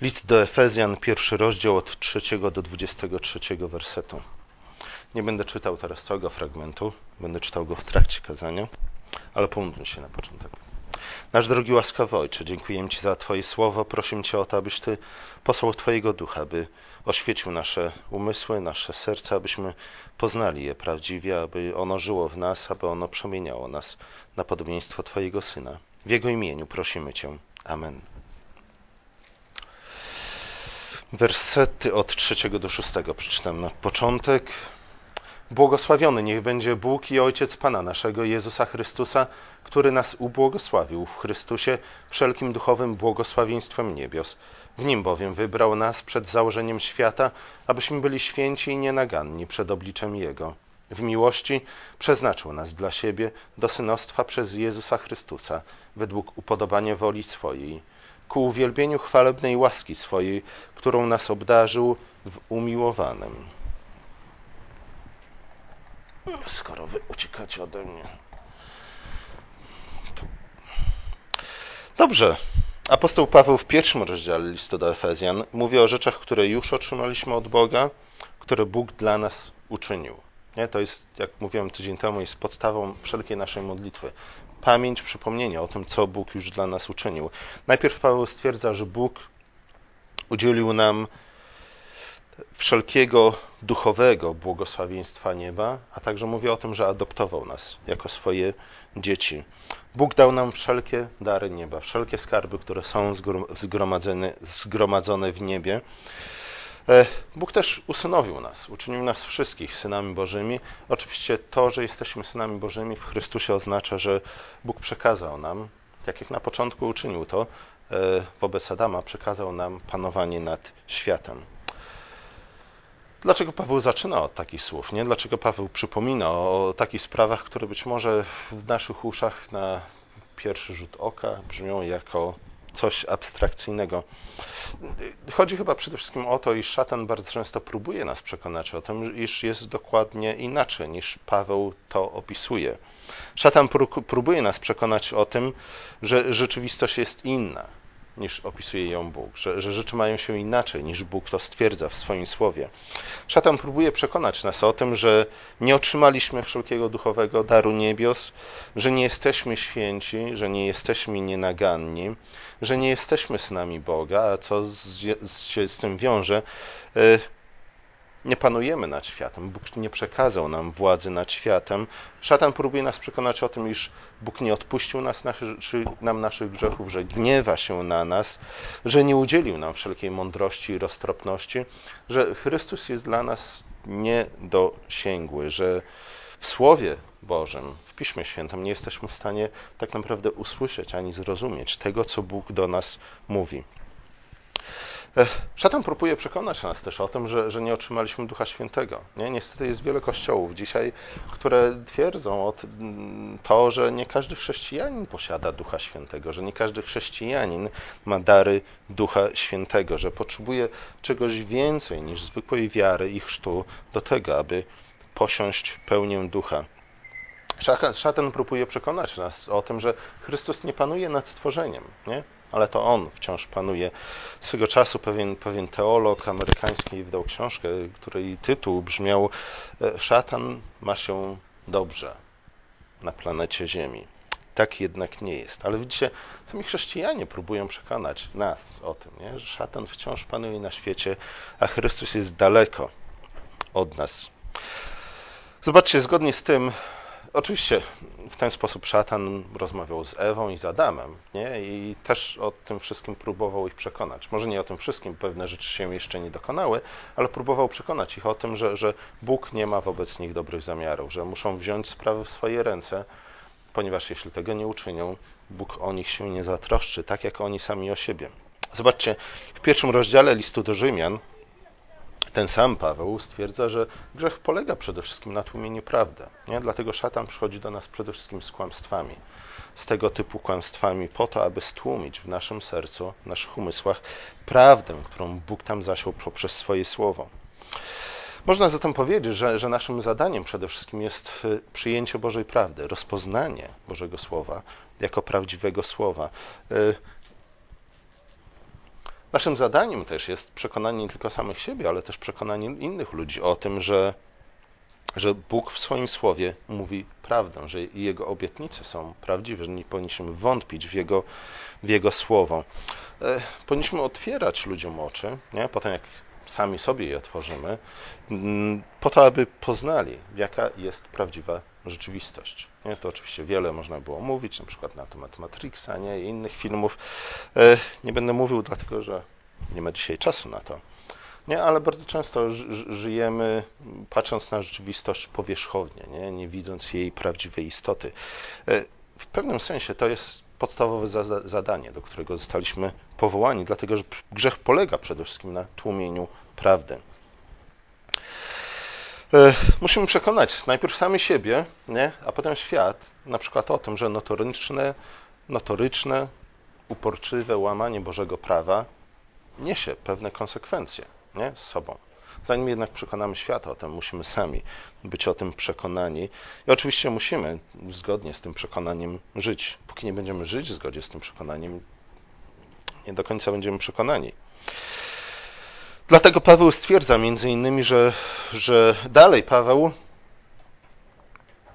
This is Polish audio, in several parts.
List do Efezjan, pierwszy rozdział od 3 do 23 wersetu. Nie będę czytał teraz całego fragmentu, będę czytał go w trakcie kazania, ale pomódlmy się na początek. Nasz drogi łaskawy Ojcze, dziękujemy Ci za Twoje słowo. Prosimy Cię o to, abyś Ty posłał Twojego ducha, by oświecił nasze umysły, nasze serca, abyśmy poznali je prawdziwie, aby ono żyło w nas, aby ono przemieniało nas na podobieństwo Twojego Syna. W Jego imieniu prosimy Cię. Amen. Wersety od trzeciego do szóstego przeczytam na początek. Błogosławiony niech będzie Bóg i Ojciec Pana naszego Jezusa Chrystusa, który nas ubłogosławił w Chrystusie wszelkim duchowym błogosławieństwem niebios. W nim bowiem wybrał nas przed założeniem świata, abyśmy byli święci i nienaganni przed obliczem Jego. W miłości przeznaczył nas dla siebie do synostwa przez Jezusa Chrystusa, według upodobania woli swojej ku uwielbieniu chwalebnej łaski swojej, którą nas obdarzył w umiłowanym. Skoro wy uciekacie ode mnie. Dobrze. Apostoł Paweł w pierwszym rozdziale listu do Efezjan mówi o rzeczach, które już otrzymaliśmy od Boga, które Bóg dla nas uczynił. Nie? To jest, jak mówiłem tydzień temu, jest podstawą wszelkiej naszej modlitwy pamięć, przypomnienie o tym, co Bóg już dla nas uczynił. Najpierw Paweł stwierdza, że Bóg udzielił nam wszelkiego duchowego błogosławieństwa nieba, a także mówi o tym, że adoptował nas jako swoje dzieci. Bóg dał nam wszelkie dary nieba, wszelkie skarby, które są zgromadzone, zgromadzone w niebie. E, Bóg też usynowił nas, uczynił nas wszystkich synami Bożymi. Oczywiście to, że jesteśmy synami Bożymi w Chrystusie oznacza, że Bóg przekazał nam, tak jak na początku uczynił to e, wobec Adama, przekazał nam panowanie nad światem. Dlaczego Paweł zaczyna od takich słów? Nie? Dlaczego Paweł przypomina o takich sprawach, które być może w naszych uszach na pierwszy rzut oka brzmią jako coś abstrakcyjnego. Chodzi chyba przede wszystkim o to, iż szatan bardzo często próbuje nas przekonać o tym, iż jest dokładnie inaczej niż Paweł to opisuje. Szatan próbuje nas przekonać o tym, że rzeczywistość jest inna, niż opisuje ją Bóg, że, że rzeczy mają się inaczej niż Bóg to stwierdza w swoim słowie. Szatan próbuje przekonać nas o tym, że nie otrzymaliśmy wszelkiego duchowego daru niebios, że nie jesteśmy święci, że nie jesteśmy nienaganni, że nie jesteśmy synami Boga, a co się z tym wiąże, e, nie panujemy nad światem. Bóg nie przekazał nam władzy nad światem. Szatan próbuje nas przekonać o tym, iż Bóg nie odpuścił nas, nam naszych grzechów, że gniewa się na nas, że nie udzielił nam wszelkiej mądrości i roztropności, że Chrystus jest dla nas niedosięgły, że w Słowie Bożym, w Piśmie Świętym nie jesteśmy w stanie tak naprawdę usłyszeć ani zrozumieć tego, co Bóg do nas mówi. Szatan próbuje przekonać nas też o tym, że, że nie otrzymaliśmy Ducha Świętego. Nie? Niestety jest wiele kościołów dzisiaj, które twierdzą to, że nie każdy chrześcijanin posiada Ducha Świętego, że nie każdy chrześcijanin ma dary Ducha Świętego, że potrzebuje czegoś więcej niż zwykłej wiary i chrztu do tego, aby posiąść pełnię Ducha. Szatan próbuje przekonać nas o tym, że Chrystus nie panuje nad stworzeniem. Nie? Ale to on wciąż panuje. Swego czasu pewien, pewien teolog amerykański wydał książkę, której tytuł brzmiał e, Szatan ma się dobrze na planecie Ziemi. Tak jednak nie jest. Ale widzicie, sami chrześcijanie próbują przekonać nas o tym, nie? że szatan wciąż panuje na świecie, a Chrystus jest daleko od nas. Zobaczcie, zgodnie z tym Oczywiście w ten sposób szatan rozmawiał z Ewą i z Adamem nie? i też o tym wszystkim próbował ich przekonać. Może nie o tym wszystkim, pewne rzeczy się jeszcze nie dokonały, ale próbował przekonać ich o tym, że, że Bóg nie ma wobec nich dobrych zamiarów, że muszą wziąć sprawy w swoje ręce, ponieważ jeśli tego nie uczynią, Bóg o nich się nie zatroszczy, tak jak oni sami o siebie. Zobaczcie, w pierwszym rozdziale listu do Rzymian ten sam Paweł stwierdza, że grzech polega przede wszystkim na tłumieniu prawdy. Nie? Dlatego szatan przychodzi do nas przede wszystkim z kłamstwami. Z tego typu kłamstwami po to, aby stłumić w naszym sercu, w naszych umysłach prawdę, którą Bóg tam zasiął poprzez swoje słowo. Można zatem powiedzieć, że, że, naszym zadaniem przede wszystkim jest y, przyjęcie Bożej prawdy, rozpoznanie Bożego Słowa jako prawdziwego Słowa. Naszym zadaniem też jest przekonanie nie tylko samych siebie, ale też przekonanie innych ludzi o tym, że, że Bóg w swoim słowie mówi prawdę, że Jego obietnice są prawdziwe, że nie powinniśmy wątpić w Jego, w Jego słowo. E, powinniśmy otwierać ludziom oczy, nie? potem jak sami sobie je otworzymy, po to, aby poznali, jaka jest prawdziwa rzeczywistość. Nie? To oczywiście wiele można było mówić, na przykład na temat Matrixa nie? i innych filmów. E, nie będę mówił, dlatego że nie ma dzisiaj czasu na to. Nie, ale bardzo często żyjemy patrząc na rzeczywistość powierzchownie, nie, nie widząc jej prawdziwej istoty. E, w pewnym sensie to jest podstawowe zadanie, do którego zostaliśmy powołani, dlatego że grzech polega przede wszystkim na tłumieniu prawdy. E, musimy przekonać najpierw sami siebie, nie? a potem świat, na przykład o tym, że notoryczne, notoryczne, uporczywe łamanie Bożego prawa niesie pewne konsekwencje nie? z sobą. Zanim jednak przekonamy świat o tym, musimy sami być o tym przekonani. I oczywiście musimy zgodnie z tym przekonaniem żyć. Póki nie będziemy żyć w zgodzie z tym przekonaniem, nie do końca będziemy przekonani. Dlatego Paweł stwierdza między innymi, że, że dalej Paweł,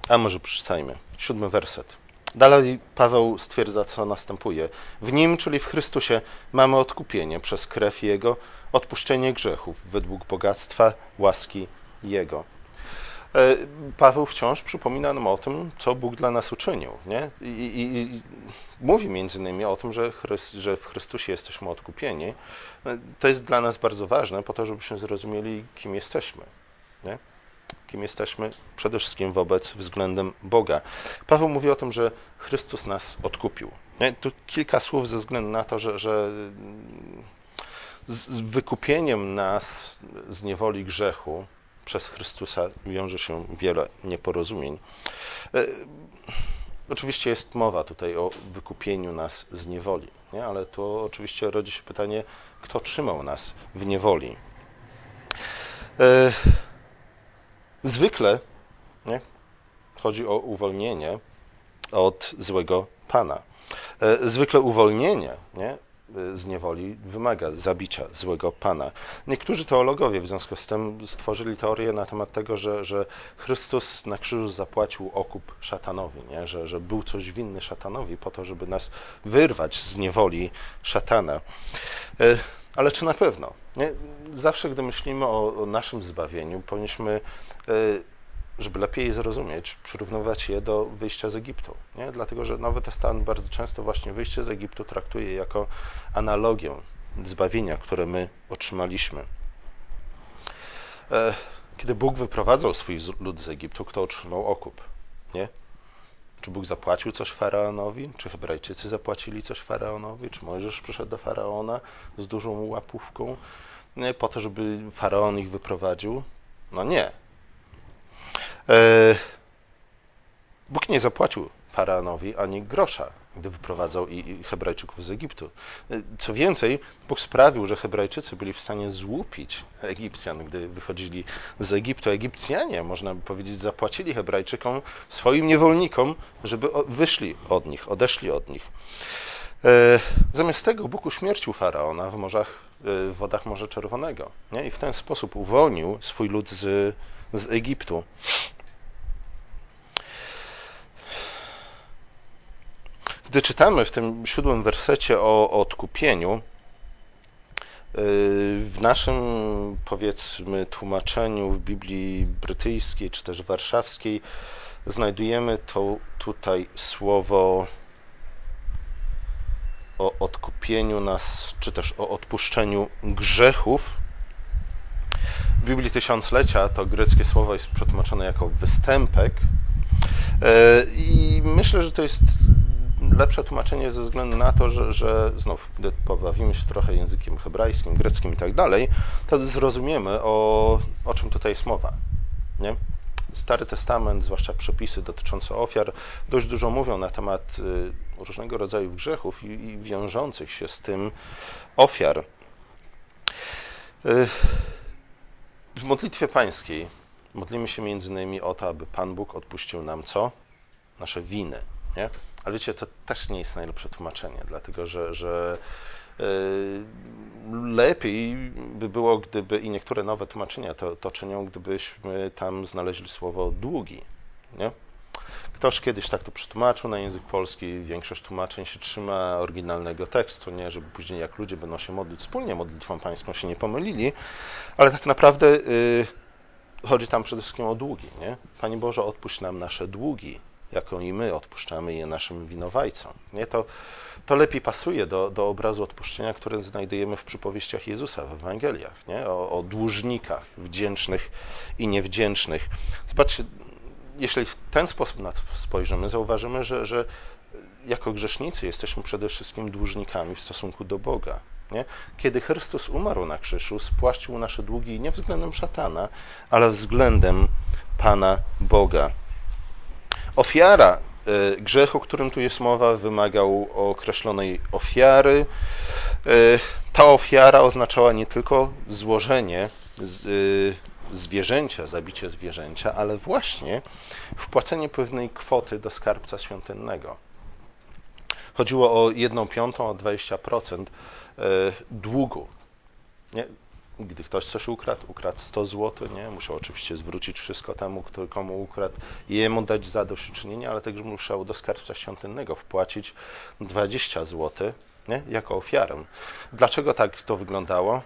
a może przeczytajmy, siódmy werset. Dalej Paweł stwierdza, co następuje. W nim, czyli w Chrystusie, mamy odkupienie przez krew Jego, odpuszczenie grzechów według bogactwa łaski Jego. E, Paweł wciąż przypomina nam o tym, co Bóg dla nas uczynił. Nie? I, i, i mówi między innymi o tym, że, że w Chrystusie jesteśmy odkupieni. E, to jest dla nas bardzo ważne, po to, żebyśmy zrozumieli, kim jesteśmy. Nie? Kim jesteśmy przede wszystkim wobec względem Boga. Paweł mówi o tym, że Chrystus nas odkupił. Nie? Tu kilka słów ze względu na to, że, że z wykupieniem nas z niewoli grzechu przez Chrystusa wiąże się wiele nieporozumień. E, oczywiście jest mowa tutaj o wykupieniu nas z niewoli, nie? ale tu oczywiście rodzi się pytanie, kto trzymał nas w niewoli. E, zwykle nie? chodzi o uwolnienie od złego Pana. E, zwykle uwolnienie nie? Z niewoli wymaga zabicia złego pana. Niektórzy teologowie w związku z tym stworzyli teorię na temat tego, że, że Chrystus na krzyżu zapłacił okup szatanowi, nie? Że, że był coś winny szatanowi po to, żeby nas wyrwać z niewoli szatana. E, ale czy na pewno? Nie? Zawsze, gdy myślimy o, o naszym zbawieniu, powinniśmy e, żeby lepiej zrozumieć, przyrównywać je do wyjścia z Egiptu. Nie? Dlatego, że Nowy Testament bardzo często właśnie wyjście z Egiptu traktuje jako analogię zbawienia, które my otrzymaliśmy. E, kiedy Bóg wyprowadzał swój lud z Egiptu, kto otrzymał okup? Nie? Czy Bóg zapłacił coś faraonowi? Czy Hebrajczycy zapłacili coś faraonowi? Czy Mojżesz przyszedł do faraona z dużą łapówką po to, żeby faraon ich wyprowadził? No nie. E, Bóg nie zapłacił faraonowi ani grosza, gdy wyprowadzał i Hebrajczyków z Egiptu. E, co więcej, Bóg sprawił, że Hebrajczycy byli w stanie złupić Egipcjan, gdy wychodzili z Egiptu. Egipcjanie, można by powiedzieć, zapłacili Hebrajczykom, swoim niewolnikom, żeby wyszli od nich, odeszli od nich. E, zamiast tego Bóg uśmiercił faraona w morzach, w wodach Morza Czerwonego nie? i w ten sposób uwolnił swój lud z, z Egiptu. Gdy czytamy w tym siódmym wersecie o, o odkupieniu, y, w naszym, powiedzmy, tłumaczeniu w Biblii brytyjskiej czy też warszawskiej znajdujemy to tutaj słowo o odkupieniu nas, czy też o odpuszczeniu grzechów. W Biblii Tysiąclecia to greckie słowo jest przetłumaczone jako występek. Y, I myślę, że to jest lepsze tłumaczenie ze względu na to, że, że znów, gdy pobawimy się trochę językiem hebrajskim, greckim i tak dalej, to zrozumiemy, o, o czym tutaj jest mowa. Nie? Stary Testament, zwłaszcza przepisy dotyczące ofiar, dość dużo mówią na temat y, różnego rodzaju grzechów i, i wiążących się z tym ofiar. W modlitwie pańskiej modlimy się między innymi o to, aby Pan Bóg odpuścił nam co? Nasze winy. Nie? Ale wiecie, to też nie jest najlepsze tłumaczenie, dlatego że, że yy, lepiej by było, gdyby, i niektóre nowe tłumaczenia to, to czynią, gdybyśmy tam znaleźli słowo długi. Nie? Ktoś kiedyś tak to przetłumaczył na język polski, większość tłumaczeń się trzyma oryginalnego tekstu, nie, żeby później jak ludzie będą się modlić wspólnie modlitwą pańską się nie pomylili, ale tak naprawdę y, chodzi tam przede wszystkim o długi. Nie? Panie Boże, odpuść nam nasze długi, jako i my odpuszczamy je naszym winowajcom. Nie? To, to lepiej pasuje do, do obrazu odpuszczenia, który znajdujemy w przypowieściach Jezusa w Ewangeliach, nie? O, o dłużnikach wdzięcznych i niewdzięcznych. Zobaczcie, jeśli w ten sposób na to spojrzymy, zauważymy, że, że jako grzesznicy jesteśmy przede wszystkim dłużnikami w stosunku do Boga. Nie? Kiedy Chrystus umarł na krzyżu, spłacił nasze długi nie względem szatana, ale względem Pana Boga. Ofiara e, grzechu, o którym tu jest mowa, wymagał określonej ofiary. E, ta ofiara oznaczała nie tylko złożenie e, zwierzęcia, zabicie zwierzęcia, ale właśnie wpłacenie pewnej kwoty do skarbca świątynnego. Chodziło o 1 piątą, o 20% długu. Nie? Gdy ktoś coś ukradł, ukradł 100 zł, nie? musiał oczywiście zwrócić wszystko temu, który komu ukradł, jemu dać zadośćuczynienie, ale także musiał do skarbca świątynnego wpłacić 20 zł nie? jako ofiarę. Dlaczego tak to wyglądało?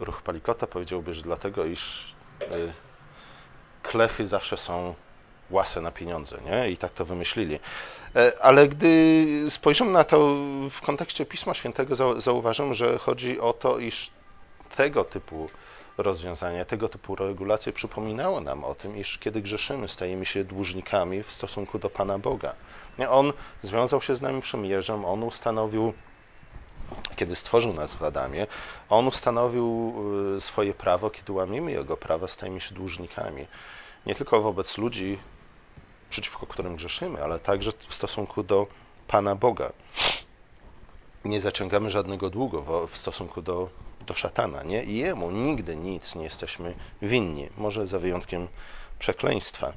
Ruch Palikota powiedziałby, że dlatego, iż y, klechy zawsze są łasę na pieniądze, nie? I tak to wymyślili. E, ale gdy spojrzymy na to w kontekście Pisma Świętego, zauważymy, że chodzi o to, iż tego typu rozwiązania, tego typu regulacje przypominało nam o tym, iż kiedy grzeszymy, stajemy się dłużnikami w stosunku do Pana Boga. On związał się z nami przymierzem, On ustanowił kiedy stworzył nas w Adamie, On ustanowił y, swoje prawo, kiedy łamiemy Jego prawa, stajemy się dłużnikami. Nie tylko wobec ludzi, przeciwko którym grzeszymy, ale także w stosunku do Pana Boga. Nie zaciągamy żadnego długu w stosunku do, do szatana, nie? I jemu nigdy nic nie jesteśmy winni, może za wyjątkiem przekleństwa.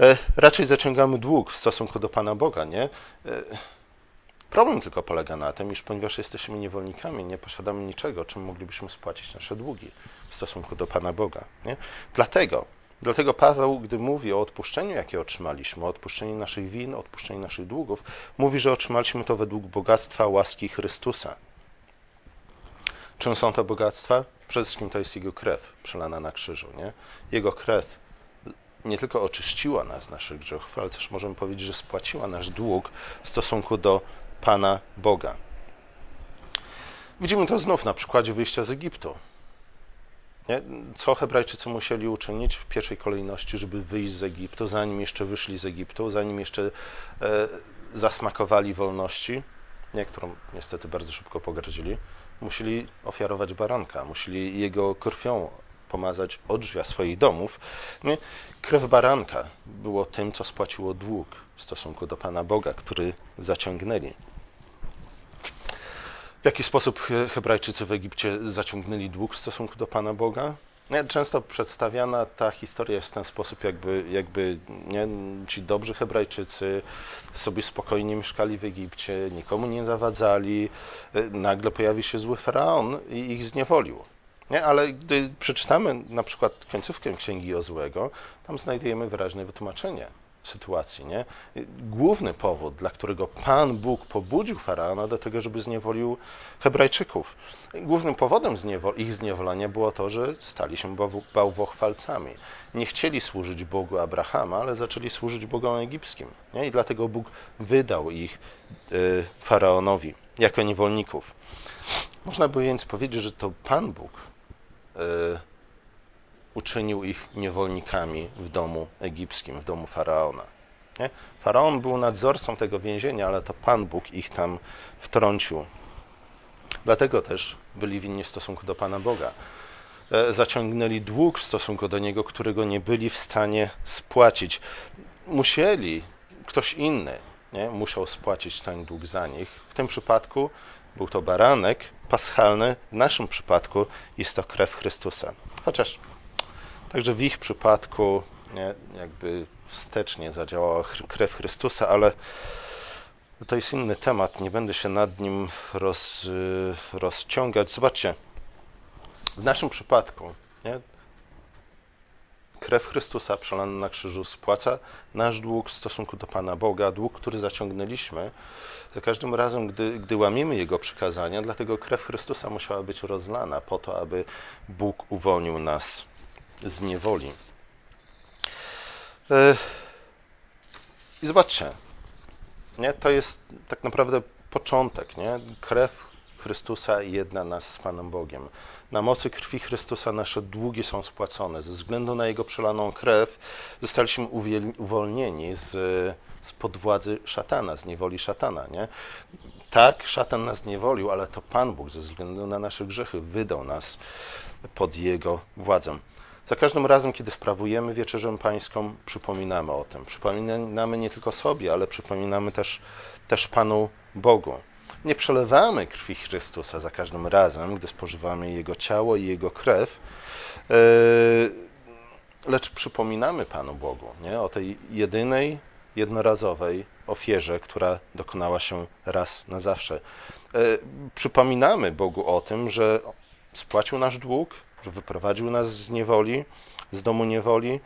E, raczej zaciągamy dług w stosunku do Pana Boga, nie? E, problem tylko polega na tym, iż ponieważ jesteśmy niewolnikami, nie posiadamy niczego, czym moglibyśmy spłacić nasze długi w stosunku do Pana Boga. Nie? Dlatego Dlatego Paweł, gdy mówi o odpuszczeniu, jakie otrzymaliśmy, o odpuszczeniu naszych win, o odpuszczeniu naszych długów, mówi, że otrzymaliśmy to według bogactwa łaski Chrystusa. Czym są to bogactwa? Przede wszystkim to jest Jego krew przelana na krzyżu. Nie? Jego krew nie tylko oczyściła nas z naszych grzechów, ale też możemy powiedzieć, że spłaciła nasz dług w stosunku do Pana Boga. Widzimy to znów na przykładzie wyjścia z Egiptu. Nie? Co Hebrajczycy musieli uczynić w pierwszej kolejności, żeby wyjść z Egiptu, zanim jeszcze wyszli z Egiptu, zanim jeszcze e, zasmakowali wolności, nie, którą niestety bardzo szybko pogardzili, musieli ofiarować baranka, musieli jego krwią pomazać odrzwia swoich domów. Nie? Krew baranka było tym, co spłaciło dług w stosunku do Pana Boga, który zaciągnęli. W jaki sposób Hebrajczycy w Egipcie zaciągnęli dług w stosunku do Pana Boga? Często przedstawiana ta historia jest w ten sposób, jakby, jakby nie, ci dobrzy Hebrajczycy sobie spokojnie mieszkali w Egipcie, nikomu nie zawadzali, nagle pojawi się zły faraon i ich zniewolił. Nie? Ale gdy przeczytamy na przykład końcówkę Księgi Ozłego, tam znajdujemy wyraźne wytłumaczenie sytuacji. Nie? Główny powód, dla którego Pan Bóg pobudził faraona do tego, żeby zniewolił Hebrajczyków. Głównym powodem ich zniewolenia było to, że stali się bałwochwalcami. Nie chcieli służyć Bogu Abrahama, ale zaczęli służyć Bogom egipskim. Nie? I dlatego Bóg wydał ich y, faraonowi jako niewolników. Można by więc powiedzieć, że to Pan Bóg uczynił ich niewolnikami w domu egipskim, w domu faraona. Nie? Faraon był nadzorcą tego więzienia, ale to Pan Bóg ich tam wtrącił. Dlatego też byli winni w stosunku do Pana Boga. E, zaciągnęli dług w stosunku do Niego, którego nie byli w stanie spłacić. Musieli, ktoś inny nie? musiał spłacić ten dług za nich. W tym przypadku był to baranek paschalny, w naszym przypadku jest to krew Chrystusa. Chociaż Także w ich przypadku nie, jakby wstecznie zadziałała krew Chrystusa, ale To jest inny temat, nie będę się nad nim roz, rozciągać. Zobaczcie, w naszym przypadku nie, krew Chrystusa przelana na krzyżu spłaca nasz dług w stosunku do Pana Boga, dług, który zaciągnęliśmy za każdym razem, gdy, gdy łamiemy Jego przykazania, dlatego krew Chrystusa musiała być rozlana po to, aby Bóg uwolnił nas z niewoli. E, I zobaczcie, nie? to jest tak naprawdę początek. Nie? Krew Chrystusa jedna nas z Panem Bogiem. Na mocy krwi Chrystusa nasze długi są spłacone. Ze względu na Jego przelaną krew zostaliśmy uwolnieni z, z podwładzy szatana, z niewoli szatana. Nie? Tak, szatan nas niewolił, ale to Pan Bóg ze względu na nasze grzechy wydał nas pod Jego władzę. Za każdym razem, kiedy sprawujemy wieczerzę pańską, przypominamy o tym. Przypominamy nie tylko sobie, ale przypominamy też, też Panu Bogu. Nie przelewamy krwi Chrystusa za każdym razem, gdy spożywamy Jego ciało i Jego krew, e, lecz przypominamy Panu Bogu nie? o tej jedynej, jednorazowej ofierze, która dokonała się raz na zawsze. E, przypominamy Bogu o tym, że spłacił nasz dług, że wyprowadził nas z niewoli, z domu niewoli.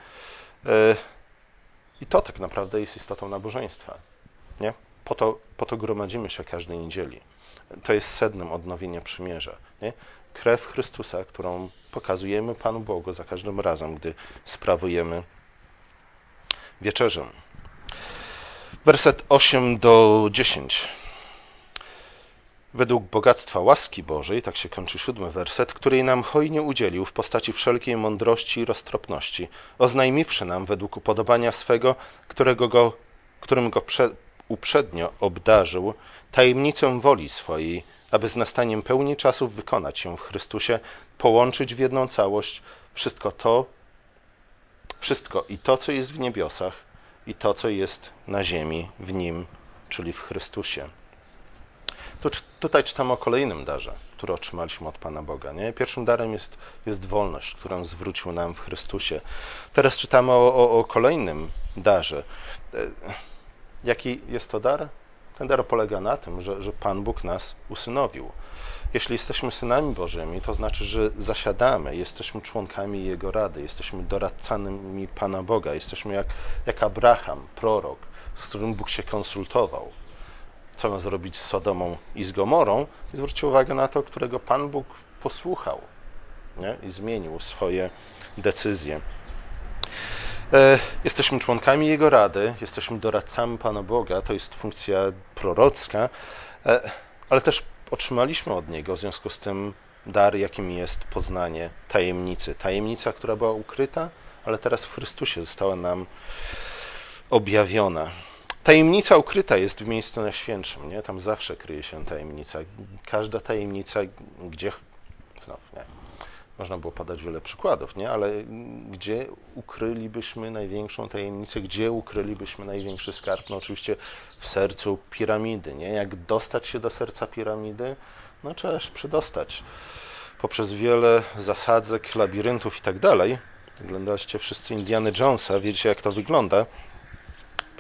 E, I to tak naprawdę jest istotą nabożeństwa. Nie? Po, to, po to gromadzimy się każdej niedzieli. To jest sednem odnowienia przymierza. Nie? Krew Chrystusa, którą pokazujemy Panu Bogu za każdym razem, gdy sprawujemy wieczerzę. Werset 8 do 10. Według bogactwa łaski Bożej, tak się kończy siódmy werset, której nam hojnie udzielił w postaci wszelkiej mądrości i roztropności, oznajmiwszy nam według upodobania swego, którego go, którym go prze, uprzednio obdarzył, tajemnicę woli swojej, aby z nastaniem pełni czasów wykonać ją w Chrystusie, połączyć w jedną całość wszystko to, wszystko i to, co jest w niebiosach, i to, co jest na ziemi, w Nim, czyli w Chrystusie. Tu, tutaj czytamy o kolejnym darze, który otrzymaliśmy od Pana Boga. Nie? Pierwszym darem jest, jest wolność, którą zwrócił nam w Chrystusie. Teraz czytamy o, o, o kolejnym darze. Jaki jest to dar? Ten dar polega na tym, że, że Pan Bóg nas usynowił. Jeśli jesteśmy synami Bożymi, to znaczy, że zasiadamy, jesteśmy członkami Jego rady, jesteśmy doradcami Pana Boga, jesteśmy jak, jak Abraham, prorok, z którym Bóg się konsultował co ma zrobić z Sodomą i z Gomorą, i zwróćcie uwagę na to, którego Pan Bóg posłuchał nie? i zmienił swoje decyzje. E, jesteśmy członkami Jego Rady, jesteśmy doradcami Pana Boga, to jest funkcja prorocka, e, ale też otrzymaliśmy od Niego w związku z tym dar, jakim jest poznanie tajemnicy. Tajemnica, która była ukryta, ale teraz w Chrystusie została nam objawiona. Tajemnica ukryta jest w miejscu najświętszym, nie? Tam zawsze kryje się tajemnica. Każda tajemnica, gdzie, znowu, nie, można było podać wiele przykładów, nie? Ale gdzie ukrylibyśmy największą tajemnicę, gdzie ukrylibyśmy największy skarb? No oczywiście w sercu piramidy, nie? Jak dostać się do serca piramidy? No trzeba się przedostać poprzez wiele zasadzek, labiryntów i tak dalej. Wszyscy Indiana Jonesa, wiecie jak to wygląda.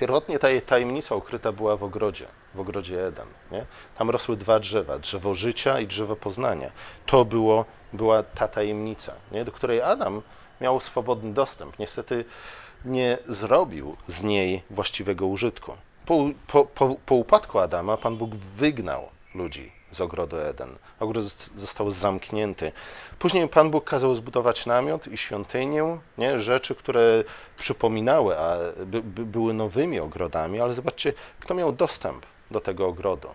Pierwotnie ta tajemnica ukryta była w ogrodzie, w ogrodzie Eden. Nie? Tam rosły dwa drzewa, drzewo życia i drzewo poznania. To było, była ta tajemnica, nie? do której Adam miał swobodny dostęp. Niestety nie zrobił z niej właściwego użytku. Po, po, po, po upadku Adama Pan Bóg wygnał ludzi z ogrodu Eden. Ogród został zamknięty. Później Pan Bóg kazał zbudować namiot i świątynię, nie? rzeczy, które przypominały, a by, by były nowymi ogrodami, ale zobaczcie, kto miał dostęp do tego ogrodu.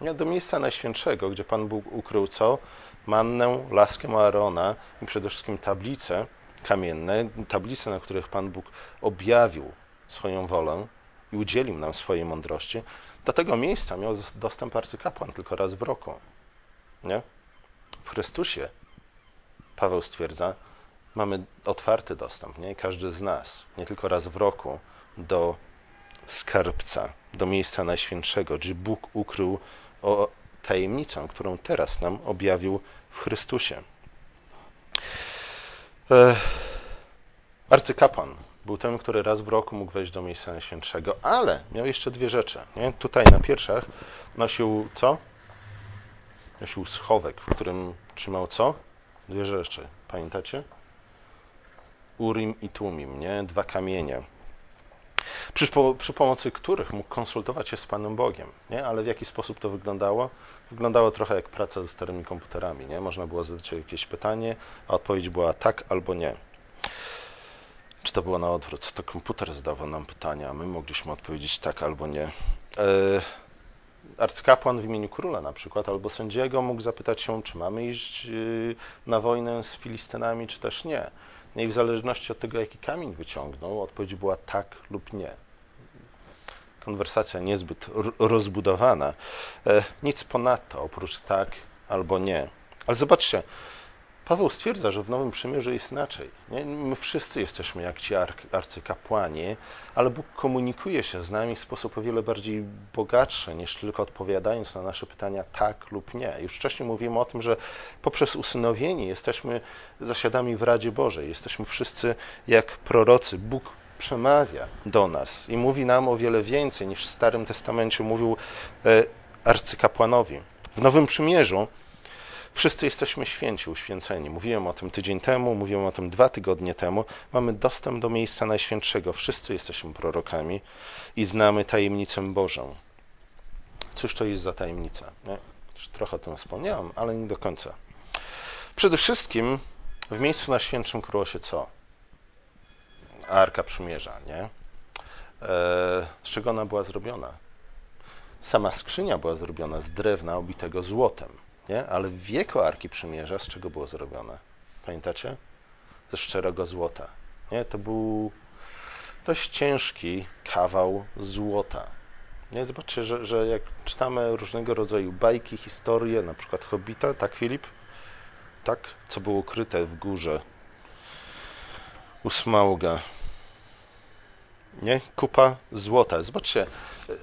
Nie? Do miejsca najświętszego, gdzie Pan Bóg ukrył co? Mannę, laskę Aarona i przede wszystkim tablice kamienne, tablice, na których Pan Bóg objawił swoją wolę i udzielił nam swojej mądrości. Do tego miejsca miał dostęp arcykapłan tylko raz w roku. Nie? W Chrystusie, Paweł stwierdza, mamy otwarty dostęp, nie? Każdy z nas, nie tylko raz w roku, do skarbca, do miejsca najświętszego, gdzie Bóg ukrył o tajemnicę, którą teraz nam objawił w Chrystusie. E, arcykapłan Był tym, który raz w roku mógł wejść do miejsca najświętszego, ale miał jeszcze dwie rzeczy. Nie? Tutaj na piersiach nosił co? Nosił schowek, w którym trzymał co? Dwie rzeczy. Pamiętacie? Urim i Tumim, nie? Dwa kamienie. Przy, przy, pomocy których mógł konsultować się z Panem Bogiem, nie? Ale w jaki sposób to wyglądało? Wyglądało trochę jak praca ze starymi komputerami, nie? Można było zadać jakieś pytanie, a odpowiedź była tak albo nie. Czy to było na odwrót? To komputer zadawał nam pytania, a my mogliśmy odpowiedzieć tak albo nie. E, arcykapłan w imieniu króla na przykład, albo sędziego mógł zapytać się, czy mamy iść y, na wojnę z Filistynami, czy też nie. No i w zależności od tego, jaki kamień wyciągnął, odpowiedź była tak lub nie. Konwersacja niezbyt rozbudowana. E, nic ponadto, oprócz tak albo nie. Ale zobaczcie, Paweł stwierdza, że w Nowym Przymierzu jest inaczej. Nie? My wszyscy jesteśmy jak ci arcykapłani, ale Bóg komunikuje się z nami w sposób o wiele bardziej bogatszy, niż tylko odpowiadając na nasze pytania tak lub nie. Już wcześniej mówiłem o tym, że poprzez usynowienie jesteśmy zasiadami w Radzie Bożej. Jesteśmy wszyscy jak prorocy. Bóg przemawia do nas i mówi nam o wiele więcej niż w Starym Testamencie mówił e, arcykapłanowi. W Nowym Przymierzu Wszyscy jesteśmy święci, uświęceni. Mówiłem o tym tydzień temu, mówiłem o tym dwa tygodnie temu. Mamy dostęp do miejsca Najświętszego. Wszyscy jesteśmy prorokami i znamy tajemnicę Bożą. Cóż to jest za tajemnica? Nie? Trochę o tym wspomniałem, ale nie do końca. Przede wszystkim w miejscu Najświętszym kryło się co? Arka Przymierza, nie? E, z czego ona była zrobiona? Sama skrzynia była zrobiona z drewna obitego złotem. Nie? Ale wieko Arki Przymierza z czego było zrobione? Pamiętacie? Ze szczerego złota. Nie? To był dość ciężki kawał złota. Nie? Zobaczcie, że, że jak czytamy różnego rodzaju bajki, historie, na przykład Hobbita, tak Filip? Tak? Co było ukryte w górze u Smauga. Nie? Kupa złota. Zobaczcie,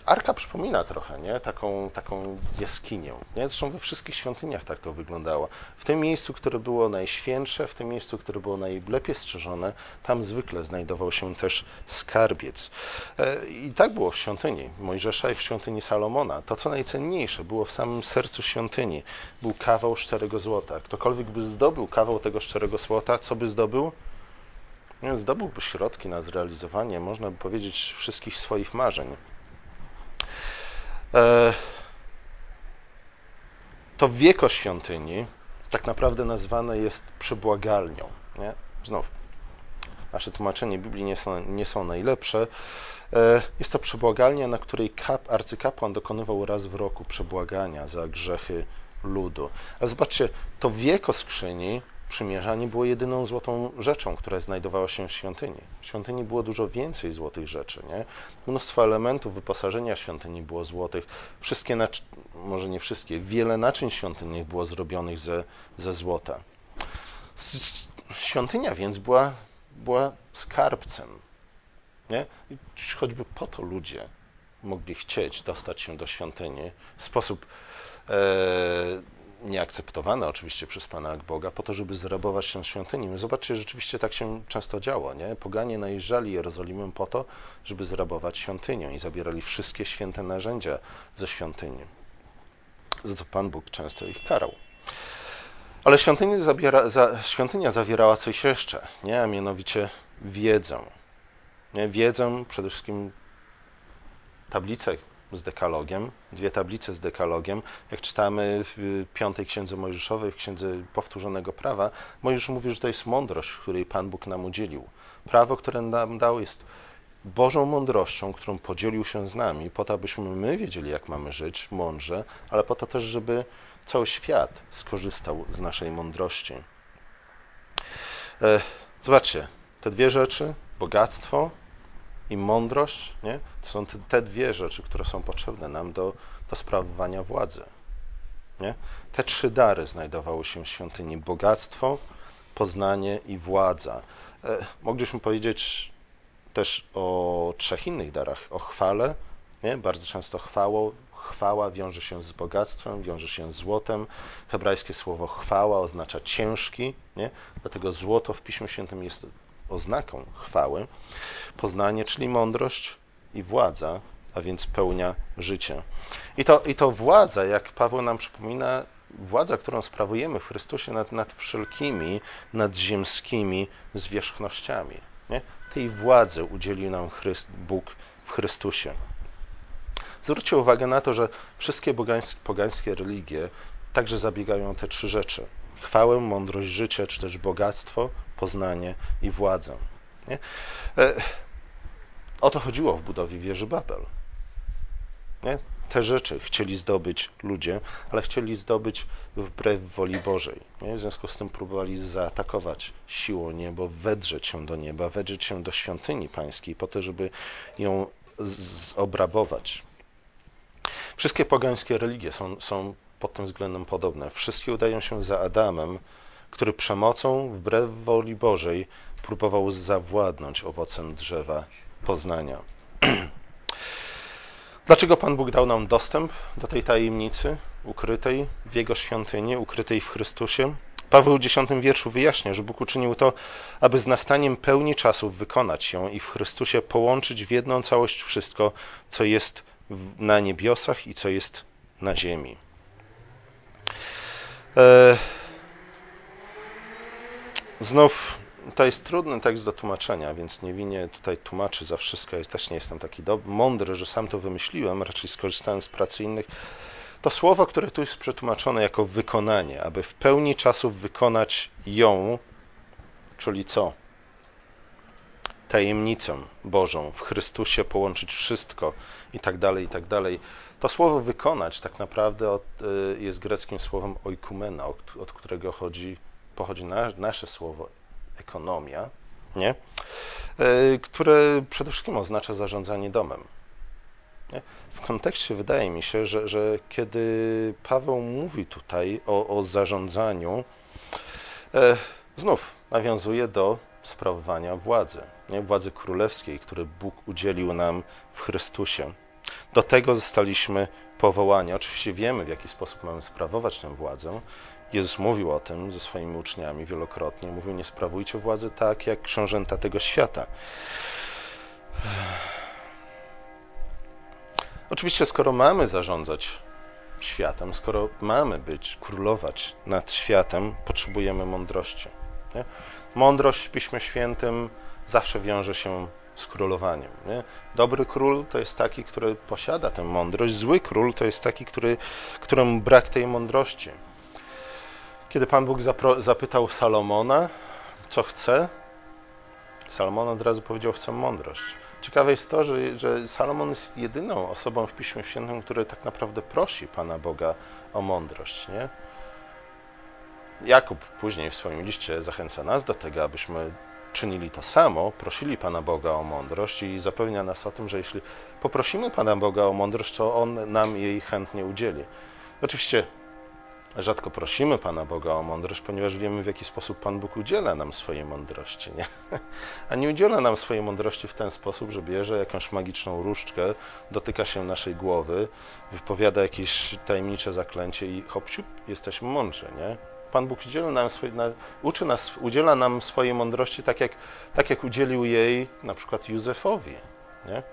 Arka przypomina trochę, nie? Taką, taką jaskinię. Nie? Zresztą we wszystkich świątyniach tak to wyglądało. W tym miejscu, które było najświętsze, w tym miejscu, które było najlepiej strzeżone, tam zwykle znajdował się też skarbiec. E, I tak było w świątyni Mojżesza i w świątyni Salomona. To, co najcenniejsze, było w samym sercu świątyni. Był kawał szczerego złota. Ktokolwiek by zdobył kawał tego szczerego złota, co by zdobył? Nie, zdobyłby środki na zrealizowanie, można by powiedzieć, wszystkich swoich marzeń. E, to wieko świątyni tak naprawdę nazwane jest przebłagalnią. Nie? Znów, nasze tłumaczenie Biblii nie są, nie są najlepsze. E, jest to przebłagalnia, na której kap, arcykapłan dokonywał raz w roku przebłagania za grzechy ludu. Ale zobaczcie, to wieko skrzyni przymierza nie było jedyną złotą rzeczą, która znajdowała się w świątyni. W świątyni było dużo więcej złotych rzeczy. Nie? Mnóstwo elementów wyposażenia świątyni było złotych. Wszystkie, może nie wszystkie, wiele naczyń świątynnych było zrobionych ze, ze złota. Świątynia więc była, była skarbcem. Nie? I choćby po to ludzie mogli chcieć dostać się do świątyni w sposób e, nieakceptowane oczywiście przez Pana Boga, po to, żeby zrabować się świątyni. Zobaczcie, rzeczywiście tak się często działo. Nie? Poganie najeżdżali Jerozolimę po to, żeby zrabować świątynię i zabierali wszystkie święte narzędzia ze świątyni. Za co Pan Bóg często ich karał. Ale świątynia, zabiera, za, świątynia zawierała coś jeszcze, nie? a mianowicie wiedzę. Nie? Wiedzę przede wszystkim tablicę z dekalogiem, dwie tablice z dekalogiem. Jak czytamy w piątej księdze Mojżeszowej, w księdze powtórzonego prawa, Mojżesz mówi, że to jest mądrość, której Pan Bóg nam udzielił. Prawo, które nam dał, jest Bożą mądrością, którą podzielił się z nami, po to, abyśmy my wiedzieli, jak mamy żyć mądrze, ale po to też, żeby cały świat skorzystał z naszej mądrości. E, zobaczcie, te dwie rzeczy, bogactwo i mądrość, nie? to są te, dwie rzeczy, które są potrzebne nam do, do sprawowania władzy. Nie? Te trzy dary znajdowały się w świątyni: bogactwo, poznanie i władza. E, mogliśmy powiedzieć też o trzech innych darach: o chwale. Nie? Bardzo często chwało, chwała wiąże się z bogactwem, wiąże się z złotem. Hebrajskie słowo chwała oznacza ciężki, nie? dlatego złoto w Piśmie Świętym jest oznaką chwały, poznanie, czyli mądrość i władza, a więc pełnia życia. I to, i to władza, jak Paweł nam przypomina, władza, którą sprawujemy w Chrystusie nad, nad wszelkimi nadziemskimi zwierzchnościami. Nie? Tej władzy udzielił nam Chryst, Bóg w Chrystusie. Zwróćcie uwagę na to, że wszystkie pogańskie religie także zabiegają te trzy rzeczy: chwałę, mądrość życia, czy też bogactwo, poznanie i władzę. Nie? E, o to chodziło w budowie wieży Babel. Nie? Te rzeczy chcieli zdobyć ludzie, ale chcieli zdobyć wbrew woli Bożej. Nie? W związku z tym próbowali zaatakować siłą niebo, wedrzeć się do nieba, wedrzeć się do świątyni pańskiej, po to, żeby ją zobrabować. Wszystkie pogańskie religie są, są pod tym względem podobne. Wszystkie udają się za Adamem, który przemocą, wbrew woli Bożej, próbował zawładnąć owocem drzewa poznania. Dlaczego Pan Bóg dał nam dostęp do tej tajemnicy ukrytej w Jego świątyni, ukrytej w Chrystusie? Paweł w dziesiątym wierszu wyjaśnia, że Bóg uczynił to, aby z nastaniem pełni czasów wykonać ją i w Chrystusie połączyć w jedną całość wszystko, co jest na niebiosach i co jest na ziemi. E, znów to jest trudny tekst do tłumaczenia, więc nie winię tutaj tłumaczy za wszystko. Ja też nie jestem taki mądry, że sam to wymyśliłem, raczej skorzystałem z pracy innych. To słowo, które tu jest przetłumaczone jako wykonanie, aby w pełni czasów wykonać ją, czyli co? Tajemnicę Bożą, w Chrystusie połączyć wszystko i tak dalej, i tak dalej. To słowo wykonać tak naprawdę y, jest greckim słowem oikumena, od którego chodzi, pochodzi nasze słowo ekonomia, nie? Y, które przede wszystkim oznacza zarządzanie domem. Nie? W kontekście wydaje mi się, że, że kiedy Paweł mówi tutaj o, o zarządzaniu, e, znów nawiązuje do sprawowania władzy, nie? władzy królewskiej, której Bóg udzielił nam w Chrystusie. Do tego zostaliśmy powołani. Oczywiście wiemy, w jaki sposób mamy sprawować tę władzę. Jezus mówił o tym ze swoimi uczniami wielokrotnie. Mówił, nie sprawujcie władzy tak, jak książęta tego świata. Oczywiście, skoro mamy zarządzać światem, skoro mamy być, królować nad światem, potrzebujemy mądrości. Nie? Mądrość w Piśmie Świętym zawsze wiąże się z królowaniem. Nie? Dobry król to jest taki, który posiada tę mądrość, zły król to jest taki, który, któremu brak tej mądrości. Kiedy Pan Bóg zapytał Salomona, co chce, Salomon od razu powiedział, chcę mądrość. Ciekawe jest to, że, że Salomon jest jedyną osobą w Piśmie Świętym, który tak naprawdę prosi Pana Boga o mądrość. Nie? Jakub później w swoim liście zachęca nas do tego, abyśmy czynili to samo, prosili Pana Boga o mądrość i zapewnia nas o tym, że jeśli poprosimy Pana Boga o mądrość, to On nam jej chętnie udzieli. Oczywiście rzadko prosimy Pana Boga o mądrość, ponieważ wiemy, w jaki sposób Pan Bóg udziela nam swojej mądrości. Nie? A nie udziela nam swojej mądrości w ten sposób, że bierze jakąś magiczną różdżkę, dotyka się naszej głowy, wypowiada jakieś tajemnicze zaklęcie i hop, jesteśmy mądrzy. Nie? Pan Bóg udziela nam, swoje, uczy nas, udziela nam swojej mądrości tak jak, tak jak udzielił jej na przykład Józefowi. Nie?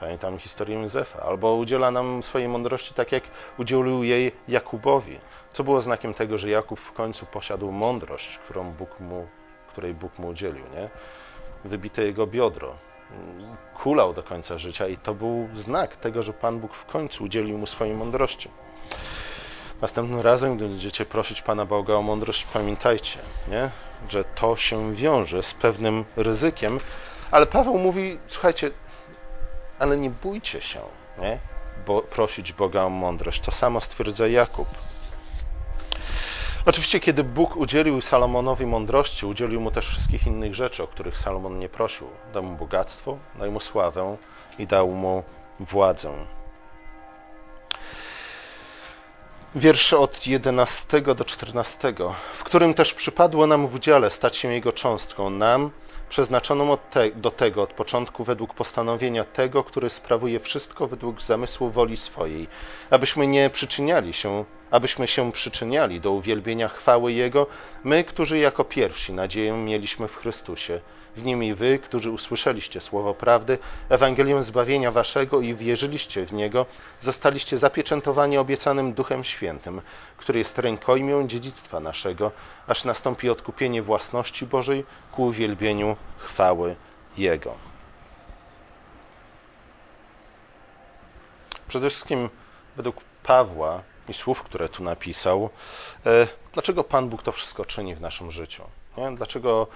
Pamiętam historię Józefa. Albo udziela nam swojej mądrości tak jak udzielił jej Jakubowi. Co było znakiem tego, że Jakub w końcu posiadł mądrość, którą Bóg mu, której Bóg mu udzielił. Nie? Wybite jego biodro. Kulał do końca życia i to był znak tego, że Pan Bóg w końcu udzielił mu swojej mądrości. Następnym razem, gdy będziecie prosić Pana Boga o mądrość, pamiętajcie, nie? że to się wiąże z pewnym ryzykiem, ale Paweł mówi, słuchajcie, ale nie bójcie się, nie? Bo prosić Boga o mądrość. To samo stwierdza Jakub. Oczywiście, kiedy Bóg udzielił Salomonowi mądrości, udzielił mu też wszystkich innych rzeczy, o których Salomon nie prosił. Dał mu bogactwo, dał mu sławę i dał mu władzę wiersze od 11 do 14, w którym też przypadło nam w udziale stać się Jego cząstką, nam, przeznaczoną te, do tego od początku według postanowienia tego, który sprawuje wszystko według zamysłu woli swojej, abyśmy nie przyczyniali się abyśmy się przyczyniali do uwielbienia chwały Jego, my, którzy jako pierwsi nadzieję mieliśmy w Chrystusie. W nim i wy, którzy usłyszeliście słowo prawdy, Ewangelię zbawienia waszego i wierzyliście w niego, zostaliście zapieczętowani obiecanym Duchem Świętym, który jest rękojmią dziedzictwa naszego, aż nastąpi odkupienie własności Bożej ku uwielbieniu chwały Jego. Przede wszystkim według Pawła i słów, które tu napisał, e, dlaczego Pan Bóg to wszystko czyni w naszym życiu? Dlaczego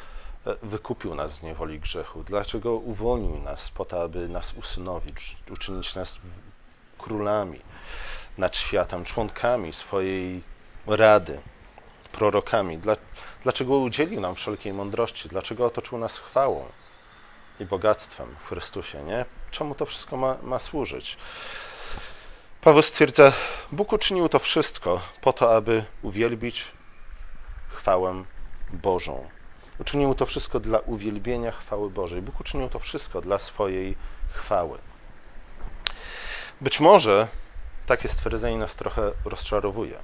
wykupił nas z niewoli grzechu? Dlaczego uwolnił nas po to, aby nas usynowić, uczynić nas królami nad światem, członkami swojej rady, prorokami? Dlaczego udzielił nam wszelkiej mądrości? Dlaczego otoczył nas chwałą i bogactwem w Chrystusie? Nie? Czemu to wszystko ma, ma służyć? Paweł stwierdza, Bóg uczynił to wszystko po to, aby uwielbić chwałę Bożą. Uczynił to wszystko dla uwielbienia chwały Bożej. Bóg uczynił to wszystko dla swojej chwały. Być może takie stwierdzenie nas trochę rozczarowuje.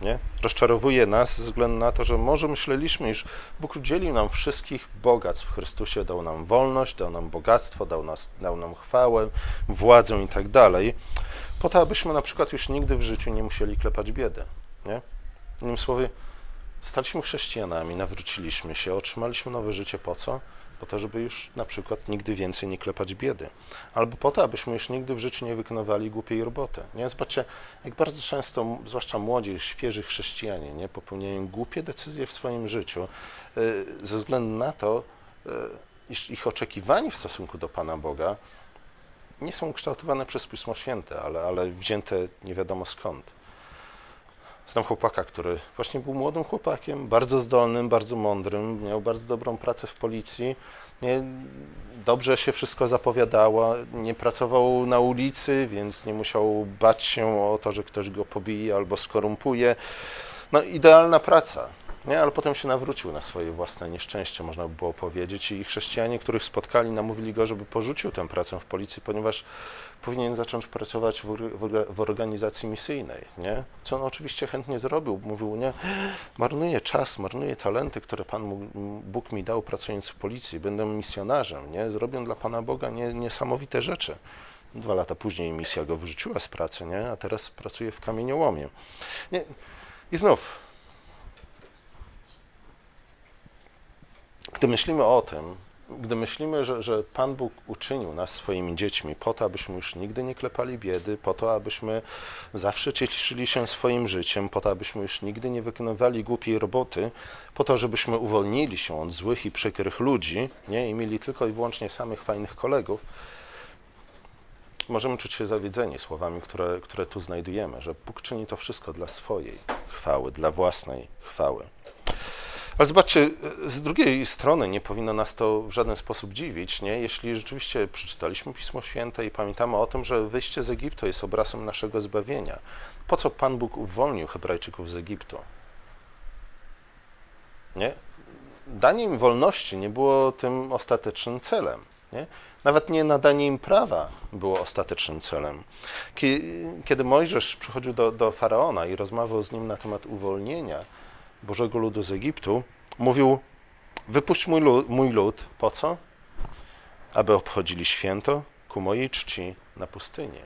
Nie? Rozczarowuje nas ze względu na to, że może myśleliśmy, iż Bóg udzielił nam wszystkich bogactw w Chrystusie, dał nam wolność, dał nam bogactwo, dał, nas, dał nam chwałę, władzę i tak dalej po to, abyśmy na przykład już nigdy w życiu nie musieli klepać biedy. Nie? Innymi słowy, staliśmy chrześcijanami, nawróciliśmy się, otrzymaliśmy nowe życie po co? Po to, żeby już na przykład nigdy więcej nie klepać biedy. Albo po to, abyśmy już nigdy w życiu nie wykonywali głupiej roboty. Nie? Zobaczcie, jak bardzo często, zwłaszcza młodzi, świeży chrześcijanie, nie? popełniają głupie decyzje w swoim życiu y, ze względu na to, y, iż ich oczekiwanie w stosunku do Pana Boga nie są ukształtowane przez Pismo Święte, ale, ale wzięte nie wiadomo skąd. Znam chłopaka, który właśnie był młodym chłopakiem, bardzo zdolnym, bardzo mądrym, miał bardzo dobrą pracę w policji, nie, dobrze się wszystko zapowiadało, nie pracował na ulicy, więc nie musiał bać się o to, że ktoś go pobije albo skorumpuje. No, idealna praca. Nie, ale potem się nawrócił na swoje własne nieszczęście, można by było powiedzieć. I chrześcijanie, których spotkali, namówili go, żeby porzucił tę pracę w policji, ponieważ powinien zacząć pracować w, organizacji misyjnej. Nie? Co on oczywiście chętnie zrobił. Mówił, nie, marnuję czas, marnuję talenty, które Pan Bóg mi dał pracując w policji. Będę misjonarzem. Nie? Zrobię dla Pana Boga nie, niesamowite rzeczy. Dwa lata później misja go wyrzuciła z pracy, nie? a teraz pracuje w kamieniołomie. Nie? I znów, Gdy myślimy o tym, gdy myślimy, że, że Pan Bóg uczynił nas swoimi dziećmi po to, abyśmy już nigdy nie klepali biedy, po to, abyśmy zawsze cieszyli się swoim życiem, po to, abyśmy już nigdy nie wykonywali głupiej roboty, po to, żebyśmy uwolnili się od złych i przykrych ludzi nie? i mieli tylko i wyłącznie samych fajnych kolegów, możemy czuć się zawiedzeni słowami, które, które tu znajdujemy, że Bóg czyni to wszystko dla swojej chwały, dla własnej chwały. Ale zobaczcie, z drugiej strony nie powinno nas to w żaden sposób dziwić, nie? jeśli rzeczywiście przeczytaliśmy Pismo Święte i pamiętamy o tym, że wyjście z Egiptu jest obrazem naszego zbawienia. Po co Pan Bóg uwolnił Hebrajczyków z Egiptu? Nie? Danie im wolności nie było tym ostatecznym celem. Nie? Nawet nie nadanie im prawa było ostatecznym celem. Kiedy Mojżesz przychodził do, do faraona i rozmawiał z nim na temat uwolnienia, Bożego ludu z Egiptu, mówił: Wypuść mój lud, mój lud po co? Aby obchodzili święto ku mojej czci na pustyni.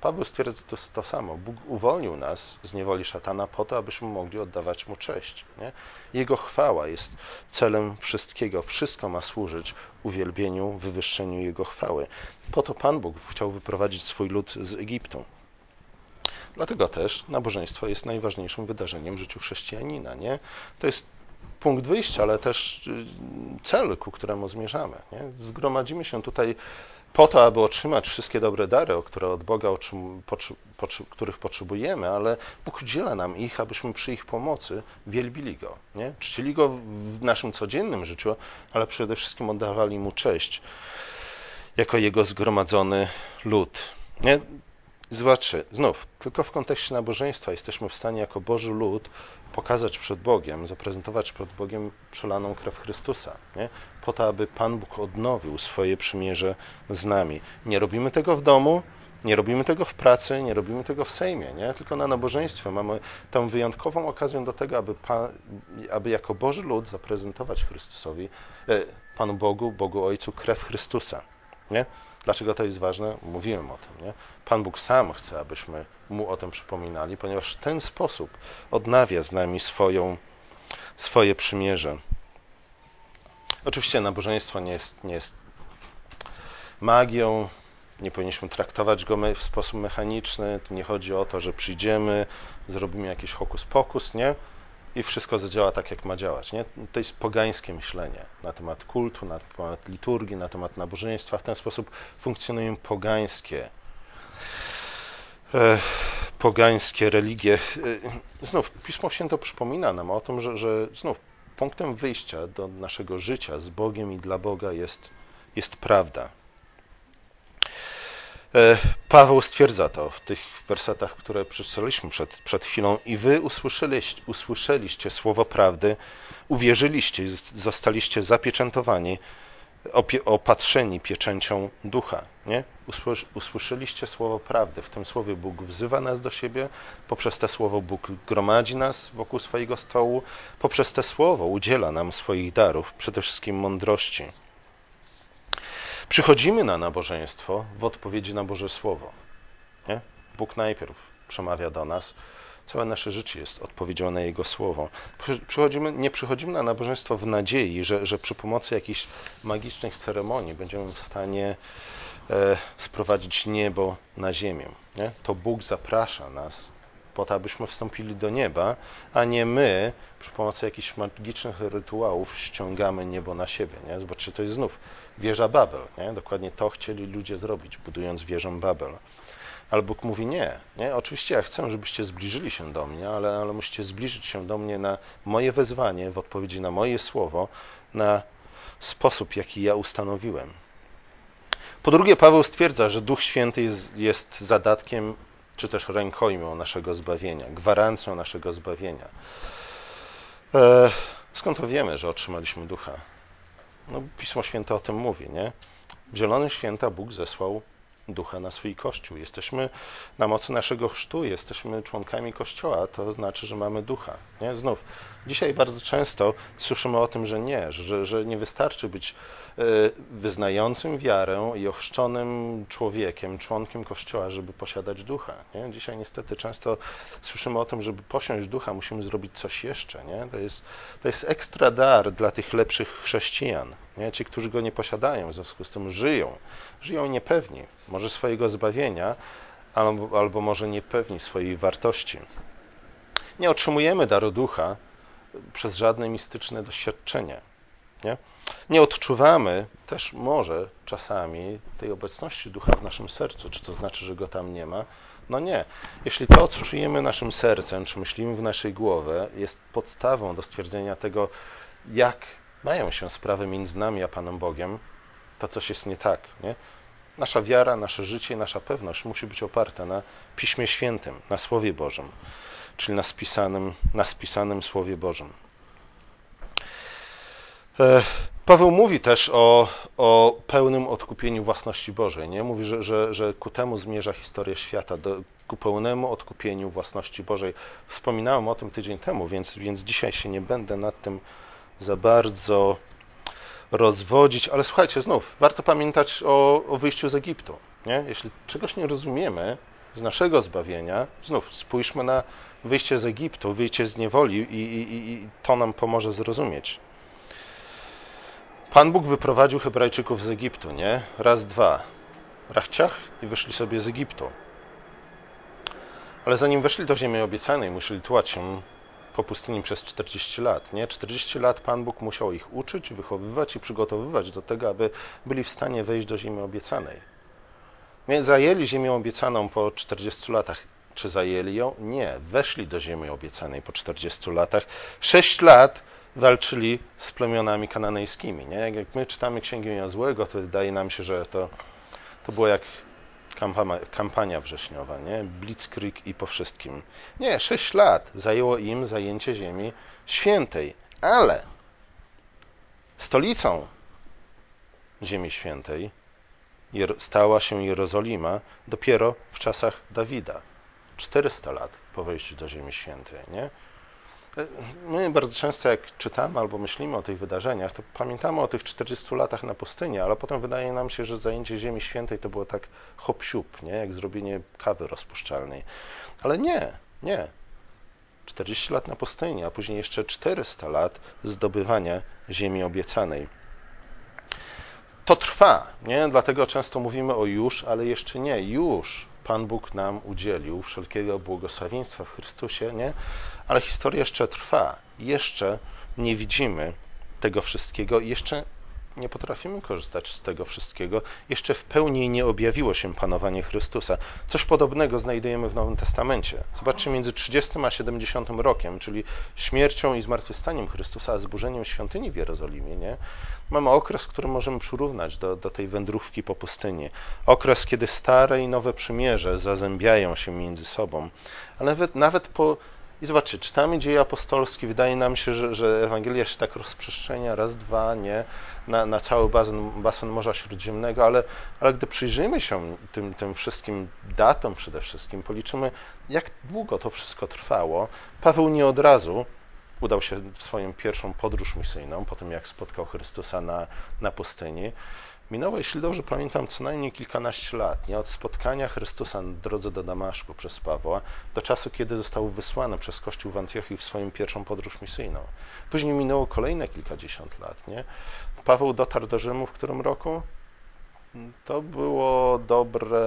Paweł stwierdza to, to, samo. Bóg uwolnił nas z niewoli szatana po to, abyśmy mogli oddawać mu cześć. Nie? Jego chwała jest celem wszystkiego. Wszystko ma służyć uwielbieniu, wywyższeniu Jego chwały. Po to Pan Bóg chciał wyprowadzić swój lud z Egiptu. Dlatego też nabożeństwo jest najważniejszym wydarzeniem w życiu chrześcijanina. Nie? To jest punkt wyjścia, ale też y, cel, ku któremu zmierzamy. Nie? Zgromadzimy się tutaj po to, aby otrzymać wszystkie dobre dary, które od Boga, których potrzebujemy, ale Bóg udziela nam ich, abyśmy przy ich pomocy wielbili Go, nie? czcili Go w naszym codziennym życiu, ale przede wszystkim oddawali Mu cześć jako Jego zgromadzony lud. Nie? Zobaczcie, znów, tylko w kontekście nabożeństwa jesteśmy w stanie jako Boży lud pokazać przed Bogiem, zaprezentować przed Bogiem przelaną krew Chrystusa, nie? po to, aby Pan Bóg odnowił swoje przymierze z nami. Nie robimy tego w domu, Nie robimy tego w pracy, nie robimy tego w Sejmie, nie? tylko na nabożeństwie. Mamy tę wyjątkową okazję do tego, aby, pa, aby jako Boży lud zaprezentować Chrystusowi, e, Panu Bogu, Bogu Ojcu, krew Chrystusa. Nie? Dlaczego to jest ważne? Mówiłem o tym. Nie? Pan Bóg sam chce, abyśmy Mu o tym przypominali, ponieważ w ten sposób odnawia z nami swoją, swoje przymierze. Oczywiście nabożeństwo nie jest, nie jest magią, nie powinniśmy traktować go w sposób mechaniczny. Tu nie chodzi o to, że przyjdziemy, zrobimy jakiś hokus pokus, nie? I wszystko zadziała tak, jak ma działać. Nie? To jest pogańskie myślenie na temat kultu, na temat liturgii, na temat nabożeństwa. W ten sposób funkcjonują pogańskie, e, pogańskie religie. E, znów, Pismo Święto przypomina nam o tym, że, że znów punktem wyjścia do naszego życia z Bogiem i dla Boga jest, jest prawda. E, Paweł stwierdza to w tych wersetach, które przeczytaliśmy przed, przed chwilą. I wy usłyszeliście, usłyszeliście słowo prawdy, uwierzyliście zostaliście zapieczętowani, opatrzeni pieczęcią ducha. Nie? Usłyszeliście słowo prawdy. W tym słowie Bóg wzywa nas do siebie, poprzez te słowo Bóg gromadzi nas wokół swojego stołu, poprzez te słowo udziela nam swoich darów, przede wszystkim mądrości. Przychodzimy na nabożeństwo w odpowiedzi na Boże Słowo. Nie? Bóg najpierw przemawia do nas, całe nasze życie jest odpowiedzią na Jego Słowo. Przychodzimy, nie przychodzimy na nabożeństwo w nadziei, że, że przy pomocy jakichś magicznych ceremonii będziemy w stanie e, sprowadzić niebo na ziemię. Nie? To Bóg zaprasza nas po to, abyśmy wstąpili do nieba, a nie my przy pomocy jakichś magicznych rytuałów ściągamy niebo na siebie. Nie? Zobaczcie, to jest znów wieża Babel. Nie? Dokładnie to chcieli ludzie zrobić, budując wieżę Babel. Ale Bóg mówi nie, nie. Oczywiście ja chcę, żebyście zbliżyli się do mnie, ale, ale musicie zbliżyć się do mnie na moje wezwanie, w odpowiedzi na moje słowo, na sposób, jaki ja ustanowiłem. Po drugie, Paweł stwierdza, że Duch Święty jest, jest zadatkiem czy też rękojmią naszego zbawienia, gwarancją naszego zbawienia. E, skąd to wiemy, że otrzymaliśmy ducha? No, Pismo Święte o tym mówi, nie? W Święta Bóg zesłał ducha na swój Kościół. Jesteśmy na mocy naszego chrztu, jesteśmy członkami Kościoła, to znaczy, że mamy ducha. Nie? Znów, dzisiaj bardzo często słyszymy o tym, że nie, że, że nie wystarczy być e, wyznającym wiarę i ochrzczonym człowiekiem, członkiem Kościoła, żeby posiadać ducha. Nie? Dzisiaj niestety często słyszymy o tym, żeby posiąść ducha, musimy zrobić coś jeszcze. Nie? To, jest, to jest ekstra dar dla tych lepszych chrześcijan. Nie? Ci, którzy go nie posiadają, w związku z tym żyją. Żyją niepewni, może swojego zbawienia, albo, albo może niepewni swojej wartości. Nie otrzymujemy daru ducha przez żadne mistyczne doświadczenie. Nie? nie odczuwamy też może czasami tej obecności ducha w naszym sercu. Czy to znaczy, że go tam nie ma? No nie. Jeśli to, co czujemy naszym sercem, czy myślimy w naszej głowie, jest podstawą do stwierdzenia tego, jak mają się sprawy między nami a Panem Bogiem, to coś jest nie tak. Nie? Nasza wiara, nasze życie, nasza pewność musi być oparta na Piśmie Świętym, na Słowie Bożym, czyli na spisanym, na spisanym Słowie Bożym. E, Paweł mówi też o, o pełnym odkupieniu własności Bożej. Nie? Mówi, że, że, że ku temu zmierza historia świata, do, ku pełnemu odkupieniu własności Bożej. Wspominałem o tym tydzień temu, więc, więc dzisiaj się nie będę nad tym za bardzo rozwodzić, ale słuchajcie, znów, warto pamiętać o, o wyjściu z Egiptu. Nie? Jeśli czegoś nie rozumiemy z naszego zbawienia, znów spójrzmy na wyjście z Egiptu, wyjście z niewoli i, i, i to nam pomoże zrozumieć. Pan Bóg wyprowadził Hebrajczyków z Egiptu, nie? Raz, dwa. Rachciach i wyszli sobie z Egiptu. Ale zanim weszli do ziemi obiecanej, musieli tułać się po pustyni przez 40 lat. Nie? 40 lat Pan Bóg musiał ich uczyć, wychowywać i przygotowywać do tego, aby byli w stanie wejść do ziemi obiecanej. Nie zajęli ziemię obiecaną po 40 latach. Czy zajęli ją? Nie. Weszli do ziemi obiecanej po 40 latach. 6 lat walczyli z plemionami kananejskimi. Nie? Jak my czytamy Księgę Złego, to wydaje nam się, że to, to było jak kampania, wrześniowa, nie? Blitzkrieg i po wszystkim. Nie, sześć lat zajęło im zajęcie ziemi świętej, ale stolicą ziemi świętej stała się Jerozolima dopiero w czasach Dawida. 400 lat po wejściu do Ziemi Świętej. Nie? My bardzo często, jak czytamy albo myślimy o tych wydarzeniach, to pamiętamy o tych 40 latach na pustyni, ale potem wydaje nam się, że zajęcie Ziemi Świętej to było tak hop nie? jak zrobienie kawy rozpuszczalnej. Ale nie, nie. 40 lat na pustyni, a później jeszcze 400 lat zdobywania ziemi obiecanej. To trwa, nie? Dlatego często mówimy o już, ale jeszcze nie. Już Pan Bóg nam udzielił wszelkiego błogosławieństwa w Chrystusie, nie? Ale historia jeszcze trwa. Jeszcze nie widzimy tego wszystkiego, jeszcze nie potrafimy korzystać z tego wszystkiego, jeszcze w pełni nie objawiło się panowanie Chrystusa. Coś podobnego znajdujemy w Nowym Testamencie. Zobaczcie, między 30 a 70 rokiem, czyli śmiercią i zmartwychwstaniem Chrystusa, a zburzeniem świątyni w Jerozolimie, nie? mamy okres, który możemy przyrównać do, do tej wędrówki po pustyni. Okres, kiedy stare i nowe przymierze zazębiają się między sobą. Ale nawet, nawet po i zobaczcie, czytamy dzieje apostolskie, wydaje nam się, że, że Ewangelia się tak rozprzestrzenia raz, dwa, nie, na, na cały basen, basen Morza Śródziemnego, ale, ale gdy przyjrzymy się tym, tym wszystkim datom przede wszystkim, policzymy, jak długo to wszystko trwało. Paweł nie od razu udał się w swoją pierwszą podróż misyjną, po tym jak spotkał Chrystusa na, na pustyni. Minęło, jeśli dobrze pamiętam, co najmniej kilkanaście lat, nie od spotkania Chrystusa na drodze do Damaszku przez Pawła, do czasu, kiedy został wysłany przez Kościół w Antiochii w swoją pierwszą podróż misyjną. Później minęło kolejne kilkadziesiąt lat. Nie? Paweł dotarł do Rzymu w którym roku? To było dobre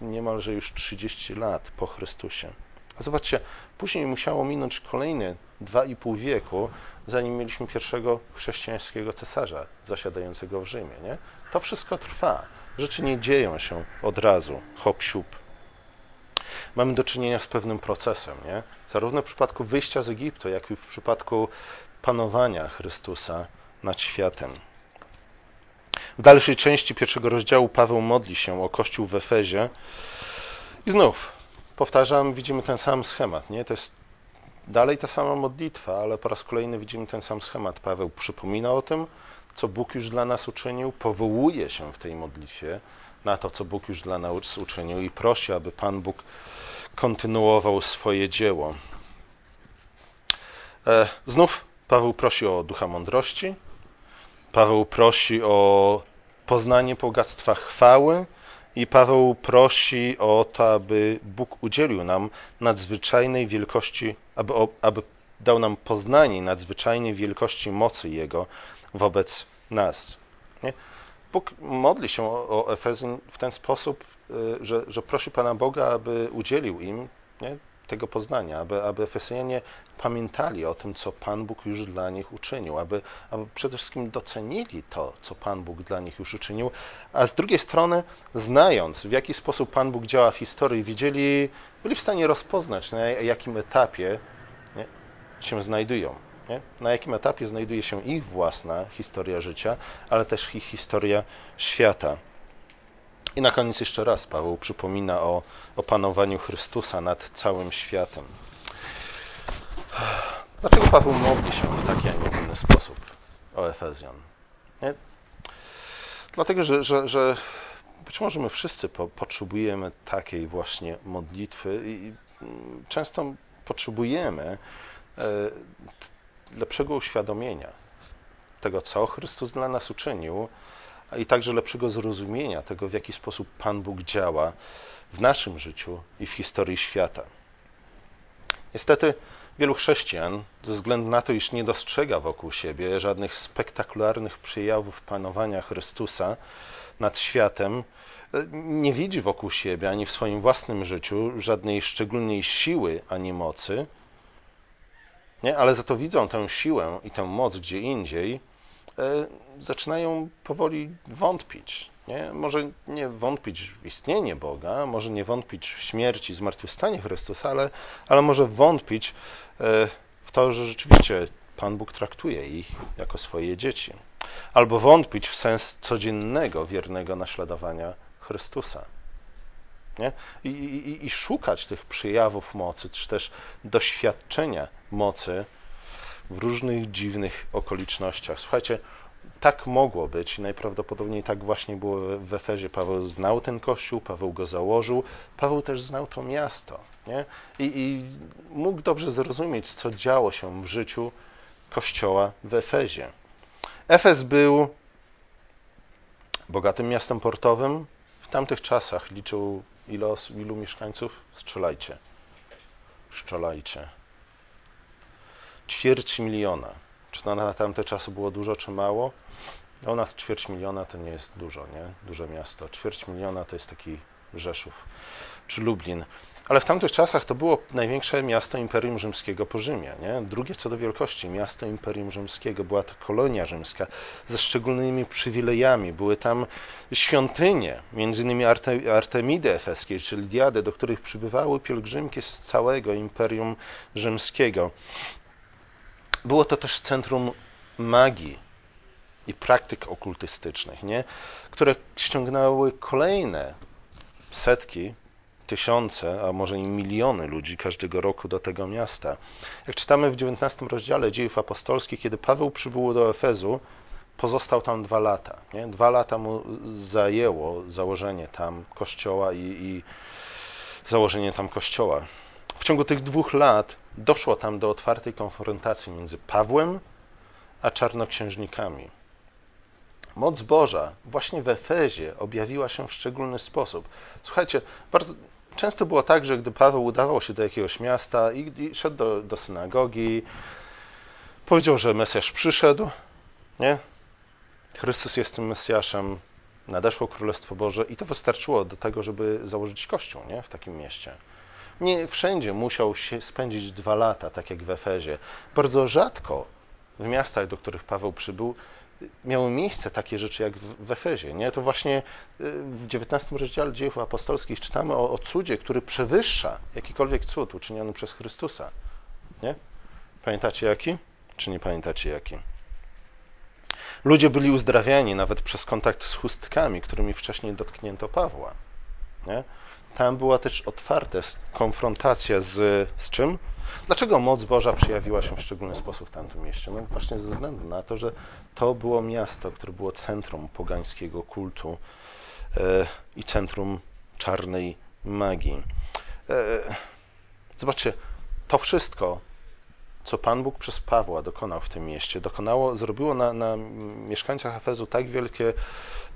niemalże już 30 lat po Chrystusie. A zobaczcie, później musiało minąć kolejne dwa i pół wieku, zanim mieliśmy pierwszego chrześcijańskiego cesarza zasiadającego w Rzymie. Nie? To wszystko trwa. Rzeczy nie dzieją się od razu, hop siup. Mamy do czynienia z pewnym procesem, nie? zarówno w przypadku wyjścia z Egiptu, jak i w przypadku panowania Chrystusa nad światem. W dalszej części pierwszego rozdziału Paweł modli się o Kościół w Efezie i znów, powtarzam, widzimy ten sam schemat. Nie? To jest dalej ta sama modlitwa, ale po raz kolejny widzimy ten sam schemat. Paweł przypomina o tym, co Bóg już dla nas uczynił, powołuje się w tej modlitwie na to, co Bóg już dla nas uczynił i prosi, aby Pan Bóg kontynuował swoje dzieło. E, znów Paweł prosi o ducha mądrości, Paweł prosi o poznanie bogactwa chwały i Paweł prosi o to, aby Bóg udzielił nam nadzwyczajnej wielkości, aby, aby dał nam poznanie nadzwyczajnej wielkości mocy Jego wobec nas. Nie? Bóg modli się o, o Efezyn w ten sposób, y, że, że prosi Pana Boga, aby udzielił im nie? tego poznania, aby, aby Efesjanie pamiętali o tym, co Pan Bóg już dla nich uczynił, aby, aby przede wszystkim docenili to, co Pan Bóg dla nich już uczynił, a z drugiej strony, znając, w jaki sposób Pan Bóg działa w historii, widzieli, byli w stanie rozpoznać, na jakim etapie nie, się znajdują. Nie? Na jakim etapie znajduje się ich własna historia życia, ale też ich historia świata. I na koniec jeszcze raz Paweł przypomina o, o panowaniu Chrystusa nad całym światem. Dlaczego Paweł modli się w taki, a nie inny sposób o Efezjan? Nie? Dlatego, że, że, że być może my wszyscy po, potrzebujemy takiej właśnie modlitwy i często potrzebujemy e, lepszego uświadomienia tego, co Chrystus dla nas uczynił, a i także lepszego zrozumienia tego, w jaki sposób Pan Bóg działa w naszym życiu i w historii świata. Niestety, wielu chrześcijan, ze względu na to, iż nie dostrzega wokół siebie żadnych spektakularnych przejawów panowania Chrystusa nad światem, nie widzi wokół siebie ani w swoim własnym życiu żadnej szczególnej siły ani mocy, nie? ale za to widzą tę siłę i tę moc gdzie indziej, e, zaczynają powoli wątpić. Nie? Może nie wątpić w istnienie Boga, może nie wątpić w śmierci i zmartwychwstanie Chrystusa, ale, ale może wątpić e, w to, że rzeczywiście Pan Bóg traktuje ich jako swoje dzieci. Albo wątpić w sens codziennego, wiernego naśladowania Chrystusa. Nie? I, i, I szukać tych przejawów mocy, czy też doświadczenia mocy w różnych dziwnych okolicznościach. Słuchajcie, tak mogło być i najprawdopodobniej tak właśnie było w Efezie. Paweł znał ten kościół, Paweł go założył, Paweł też znał to miasto. Nie? I, I mógł dobrze zrozumieć, co działo się w życiu kościoła w Efezie. Efes był bogatym miastem portowym. W tamtych czasach liczył ilu, ilu mieszkańców? Strzelajcie. Strzelajcie. Ćwierć miliona. Czy to na tamte czasy było dużo, czy mało? U nas ćwierć miliona to nie jest dużo, nie? Duże miasto. Ćwierć miliona to jest taki Rzeszów czy Lublin. Ale w tamtych czasach to było największe miasto Imperium Rzymskiego po Rzymie. Nie? Drugie co do wielkości miasto Imperium Rzymskiego. Była to kolonia rzymska ze szczególnymi przywilejami. Były tam świątynie, między innymi Artemidy Efeskiej, czyli Diady, do których przybywały pielgrzymki z całego Imperium Rzymskiego. Było to też centrum magii i praktyk okultystycznych, nie? które ściągnęły kolejne setki tysiące, a może i miliony ludzi każdego roku do tego miasta. Jak czytamy w XIX rozdziale dziejów apostolskich, kiedy Paweł przybył do Efezu, pozostał tam dwa lata. Nie? Dwa lata mu zajęło założenie tam kościoła i, i założenie tam kościoła. W ciągu tych dwóch lat doszło tam do otwartej konfrontacji między Pawłem a czarnoksiężnikami. Moc Boża właśnie w Efezie objawiła się w szczególny sposób. Słuchajcie, bardzo, Często było tak, że gdy Paweł udawał się do jakiegoś miasta i, i szedł do, do synagogi, powiedział, że Mesjasz przyszedł, nie? Chrystus jest tym Mesjaszem, nadeszło Królestwo Boże i to wystarczyło do tego, żeby założyć kościół nie? w takim mieście. Nie wszędzie musiał się spędzić dwa lata, tak jak w Efezie. Bardzo rzadko w miastach, do których Paweł przybył, miały miejsce takie rzeczy jak w Efezie. Nie? To właśnie y, w XIX rozdziale dziejów apostolskich czytamy o, o cudzie, który przewyższa jakikolwiek cud uczyniony przez Chrystusa. Nie? Pamiętacie jaki? Czy nie pamiętacie jaki? Ludzie byli uzdrawiani nawet przez kontakt z chustkami, którymi wcześniej dotknięto Pawła. Nie? Tam była też otwarta konfrontacja z, z czym? Dlaczego moc Boża przejawiła się w szczególny sposób w tamtym mieście? No właśnie ze względu na to, że to było miasto, które było centrum pogańskiego kultu e, i centrum czarnej magii. E, zobaczcie, to wszystko, co Pan Bóg przez Pawła dokonał w tym mieście, dokonało, zrobiło na, na mieszkańcach Efezu tak wielkie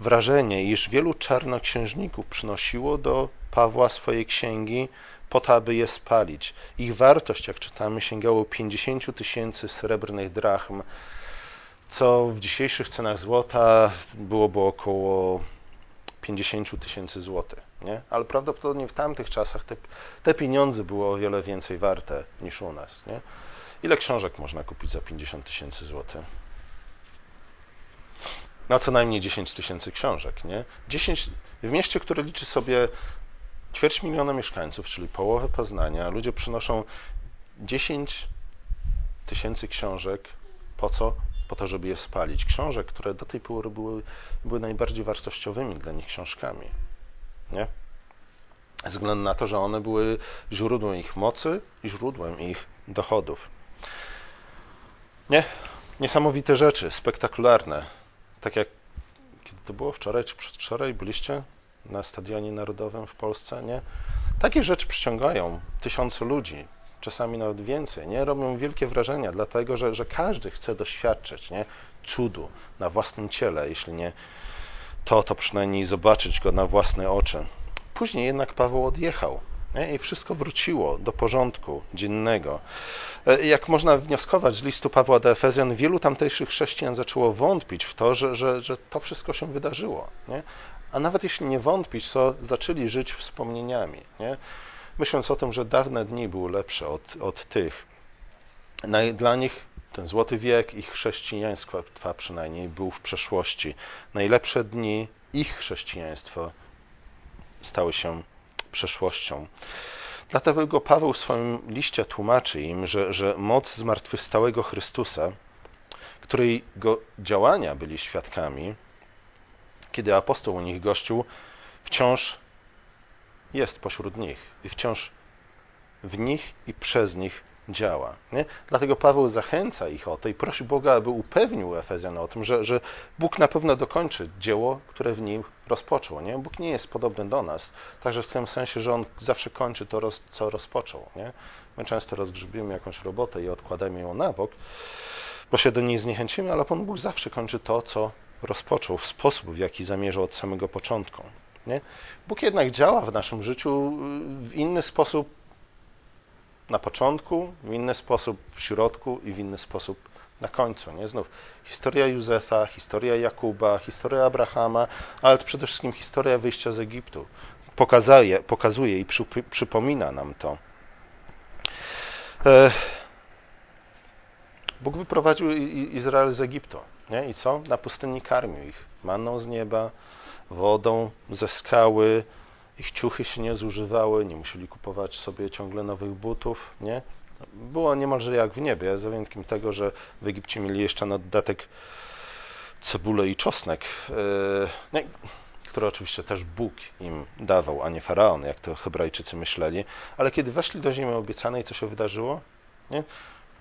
wrażenie, iż wielu czarnoksiężników przynosiło do Pawła swoje księgi po to, aby je spalić. Ich wartość, jak czytamy, sięgało 50 tysięcy srebrnych drachm, co w dzisiejszych cenach złota byłoby około 50 tysięcy złotych. Nie? Ale prawdopodobnie w tamtych czasach te, te, pieniądze były o wiele więcej warte niż u nas. Nie? Ile książek można kupić za 50 tysięcy złotych? No co najmniej 10 tysięcy książek. Nie? 10, w mieście, które liczy sobie ćwierć miliona mieszkańców, czyli połowę Poznania, ludzie przynoszą 10 tysięcy książek. Po co? Po to, żeby je spalić. Książek, które do tej pory były, były najbardziej wartościowymi dla nich książkami. Nie? Ze względu na to, że one były źródłem ich mocy i źródłem ich dochodów. Nie? Niesamowite rzeczy, spektakularne. Tak jak kiedy to było wczoraj czy przedwczoraj, byliście na Stadionie Narodowym w Polsce, nie? Takie rzeczy przyciągają tysiące ludzi, czasami nawet więcej, nie? Robią wielkie wrażenia, dlatego że, że każdy chce doświadczyć, nie? Cudu na własnym ciele, jeśli nie to, to przynajmniej zobaczyć go na własne oczy. Później jednak Paweł odjechał nie? i wszystko wróciło do porządku dziennego. E, jak można wnioskować z listu Pawła do Efezjan, wielu tamtejszych chrześcijan zaczęło wątpić w to, że, że, że to wszystko się wydarzyło. Nie? A nawet jeśli nie wątpić, to zaczęli żyć wspomnieniami, nie? myśląc o tym, że dawne dni były lepsze od, od tych. Dla nich ten złoty wiek ich chrześcijaństwa przynajmniej był w przeszłości. Najlepsze dni ich chrześcijaństwa stały się przeszłością. Dlatego Paweł w swoim liście tłumaczy im, że, że moc zmartwychwstałego Chrystusa, której go działania byli świadkami, kiedy apostoł u nich gościł, wciąż jest pośród nich i wciąż w nich i przez nich działa. Nie? Dlatego Paweł zachęca ich o to i prosi Boga, aby upewnił Efezjan o tym, że, że Bóg na pewno dokończy dzieło, które w nim rozpoczął. Nie? Bóg nie jest podobny do nas, także w tym sensie, że On zawsze kończy to, co rozpoczął. Nie? My często rozgrzebimy jakąś robotę i odkładamy ją na bok, bo się do niej zniechęcimy, ale Pan Bóg zawsze kończy to, co rozpoczął w sposób, w jaki zamierzał od samego początku. Nie? Bóg jednak działa w naszym życiu w inny sposób na początku, w inny sposób w środku i w inny sposób na końcu. Nie? Znów historia Józefa, historia Jakuba, historia Abrahama, ale przede wszystkim historia wyjścia z Egiptu. Pokazuje, pokazuje i przy, przypomina nam to. E, Bóg wyprowadził Izrael z Egiptu. Nie? I co? Na pustyni karmił ich manną z nieba, wodą ze skały, ich ciuchy się nie zużywały, nie musieli kupować sobie ciągle nowych butów, nie? Było niemalże jak w niebie, za wyjątkiem tego, że w Egipcie mieli jeszcze na dodatek cebulę i czosnek, yy, które oczywiście też Bóg im dawał, a nie faraon, jak to Hebrajczycy myśleli. Ale kiedy weszli do ziemi obiecanej, co się wydarzyło? Nie?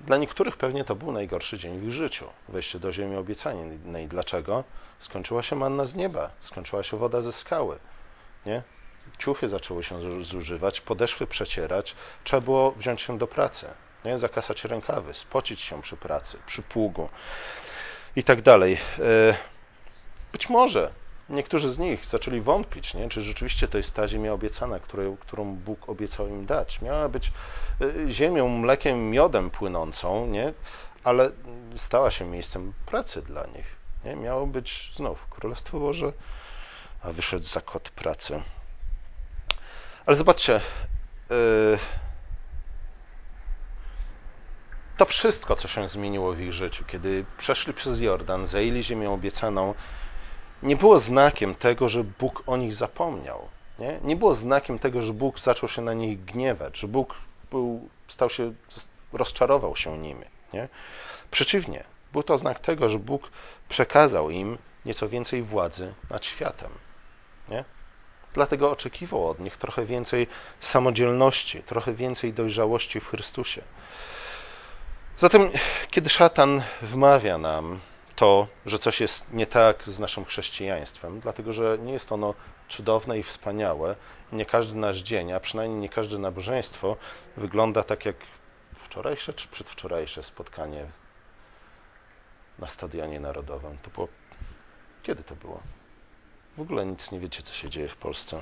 Dla niektórych pewnie to był najgorszy dzień w ich życiu, wejście do ziemi obiecanej. Dlaczego? Skończyła się manna z nieba, skończyła się woda ze skały. Nie? ciuchy zaczęły się zużywać, podeszwy przecierać, trzeba było wziąć się do pracy, nie? zakasać rękawy, spocić się przy pracy, przy pługu i tak dalej. E, być może niektórzy z nich zaczęli wątpić, nie? czy rzeczywiście to jest ta ziemia obiecana, którą, którą Bóg obiecał im dać. Miała być e, ziemią mlekiem, miodem płynącą, nie? ale stała się miejscem pracy dla nich. Nie? Miało być znów Królestwo Boże, a wyszedł zakład pracy. Ale zobaczcie, y, to wszystko, co się zmieniło w ich życiu, kiedy przeszli przez Jordan, zajęli ziemię obiecaną, nie było znakiem tego, że Bóg o nich zapomniał. Nie, nie było znakiem tego, że Bóg zaczął się na nich gniewać, że Bóg był, stał się, rozczarował się nimi. Nie? Przeciwnie, był to znak tego, że Bóg przekazał im nieco więcej władzy nad światem. Nie? Dlatego oczekiwał od nich trochę więcej samodzielności, trochę więcej dojrzałości w Chrystusie. Zatem, kiedy szatan wmawia nam to, że coś jest nie tak z naszym chrześcijaństwem, dlatego że nie jest ono cudowne i wspaniałe, nie każdy nasz dzień, a przynajmniej nie każde nabożeństwo wygląda tak jak wczorajsze czy przedwczorajsze spotkanie na stadionie narodowym. To było. Kiedy to było? W ogóle nic nie wiecie, co się dzieje w Polsce.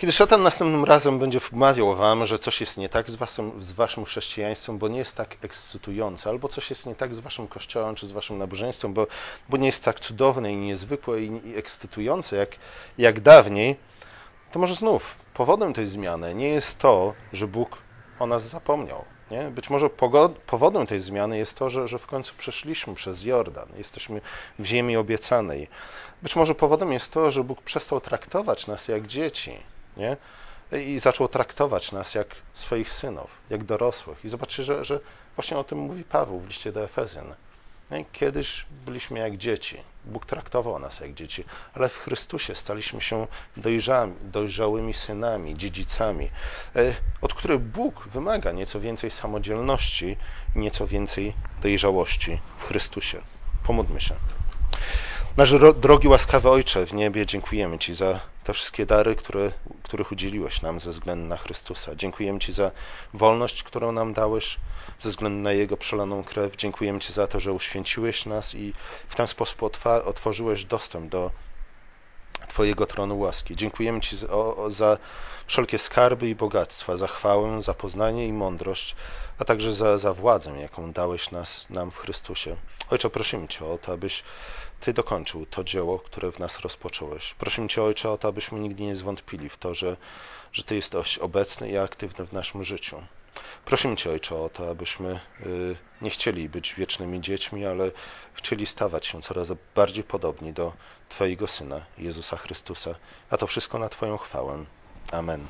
Kiedy szatan następnym razem będzie wmawiał wam, że coś jest nie tak z waszym, z waszym chrześcijaństwem, bo nie jest tak ekscytujące, albo coś jest nie tak z waszym kościołem czy z waszym nabożeństwem, bo, bo nie jest tak cudowne i niezwykłe i, i ekscytujące jak, jak dawniej, to może znów powodem tej zmiany nie jest to, że Bóg o nas zapomniał. Nie? Być może powodem tej zmiany jest to, że, że w końcu przeszliśmy przez Jordan, jesteśmy w ziemi obiecanej. Być może powodem jest to, że Bóg przestał traktować nas jak dzieci nie? i zaczął traktować nas jak swoich synów, jak dorosłych. I zobaczcie, że, że właśnie o tym mówi Paweł w liście do Efezjan. Kiedyś byliśmy jak dzieci. Bóg traktował nas jak dzieci, ale w Chrystusie staliśmy się dojrzami, dojrzałymi synami, dziedzicami, e, od których Bóg wymaga nieco więcej samodzielności, nieco więcej dojrzałości w Chrystusie. Pomódlmy się. Nasz drogi łaskawy Ojcze w niebie, dziękujemy Ci za te wszystkie dary, które, których udzieliłeś nam ze względu na Chrystusa. Dziękujemy Ci za wolność, którą nam dałeś ze względu na Jego przelaną krew. Dziękujemy Ci za to, że uświęciłeś nas i w ten sposób otworzyłeś dostęp do Twojego tronu łaski. Dziękujemy Ci za, o, za wszelkie skarby i bogactwa, za chwałę, za poznanie i mądrość, a także za, za władzę, jaką dałeś nas, nam w Chrystusie. Ojcze, prosimy Cię o to, abyś ty dokończył to dzieło, które w nas rozpocząłeś. Prosimy Cię, Ojcze, o to, abyśmy nigdy nie zwątpili w to, że, że Ty jesteś obecny i aktywny w naszym życiu. Prosimy Cię, Ojcze, o to, abyśmy y, nie chcieli być wiecznymi dziećmi, ale chcieli stawać się coraz bardziej podobni do Twojego Syna, Jezusa Chrystusa, a to wszystko na Twoją chwałę. Amen.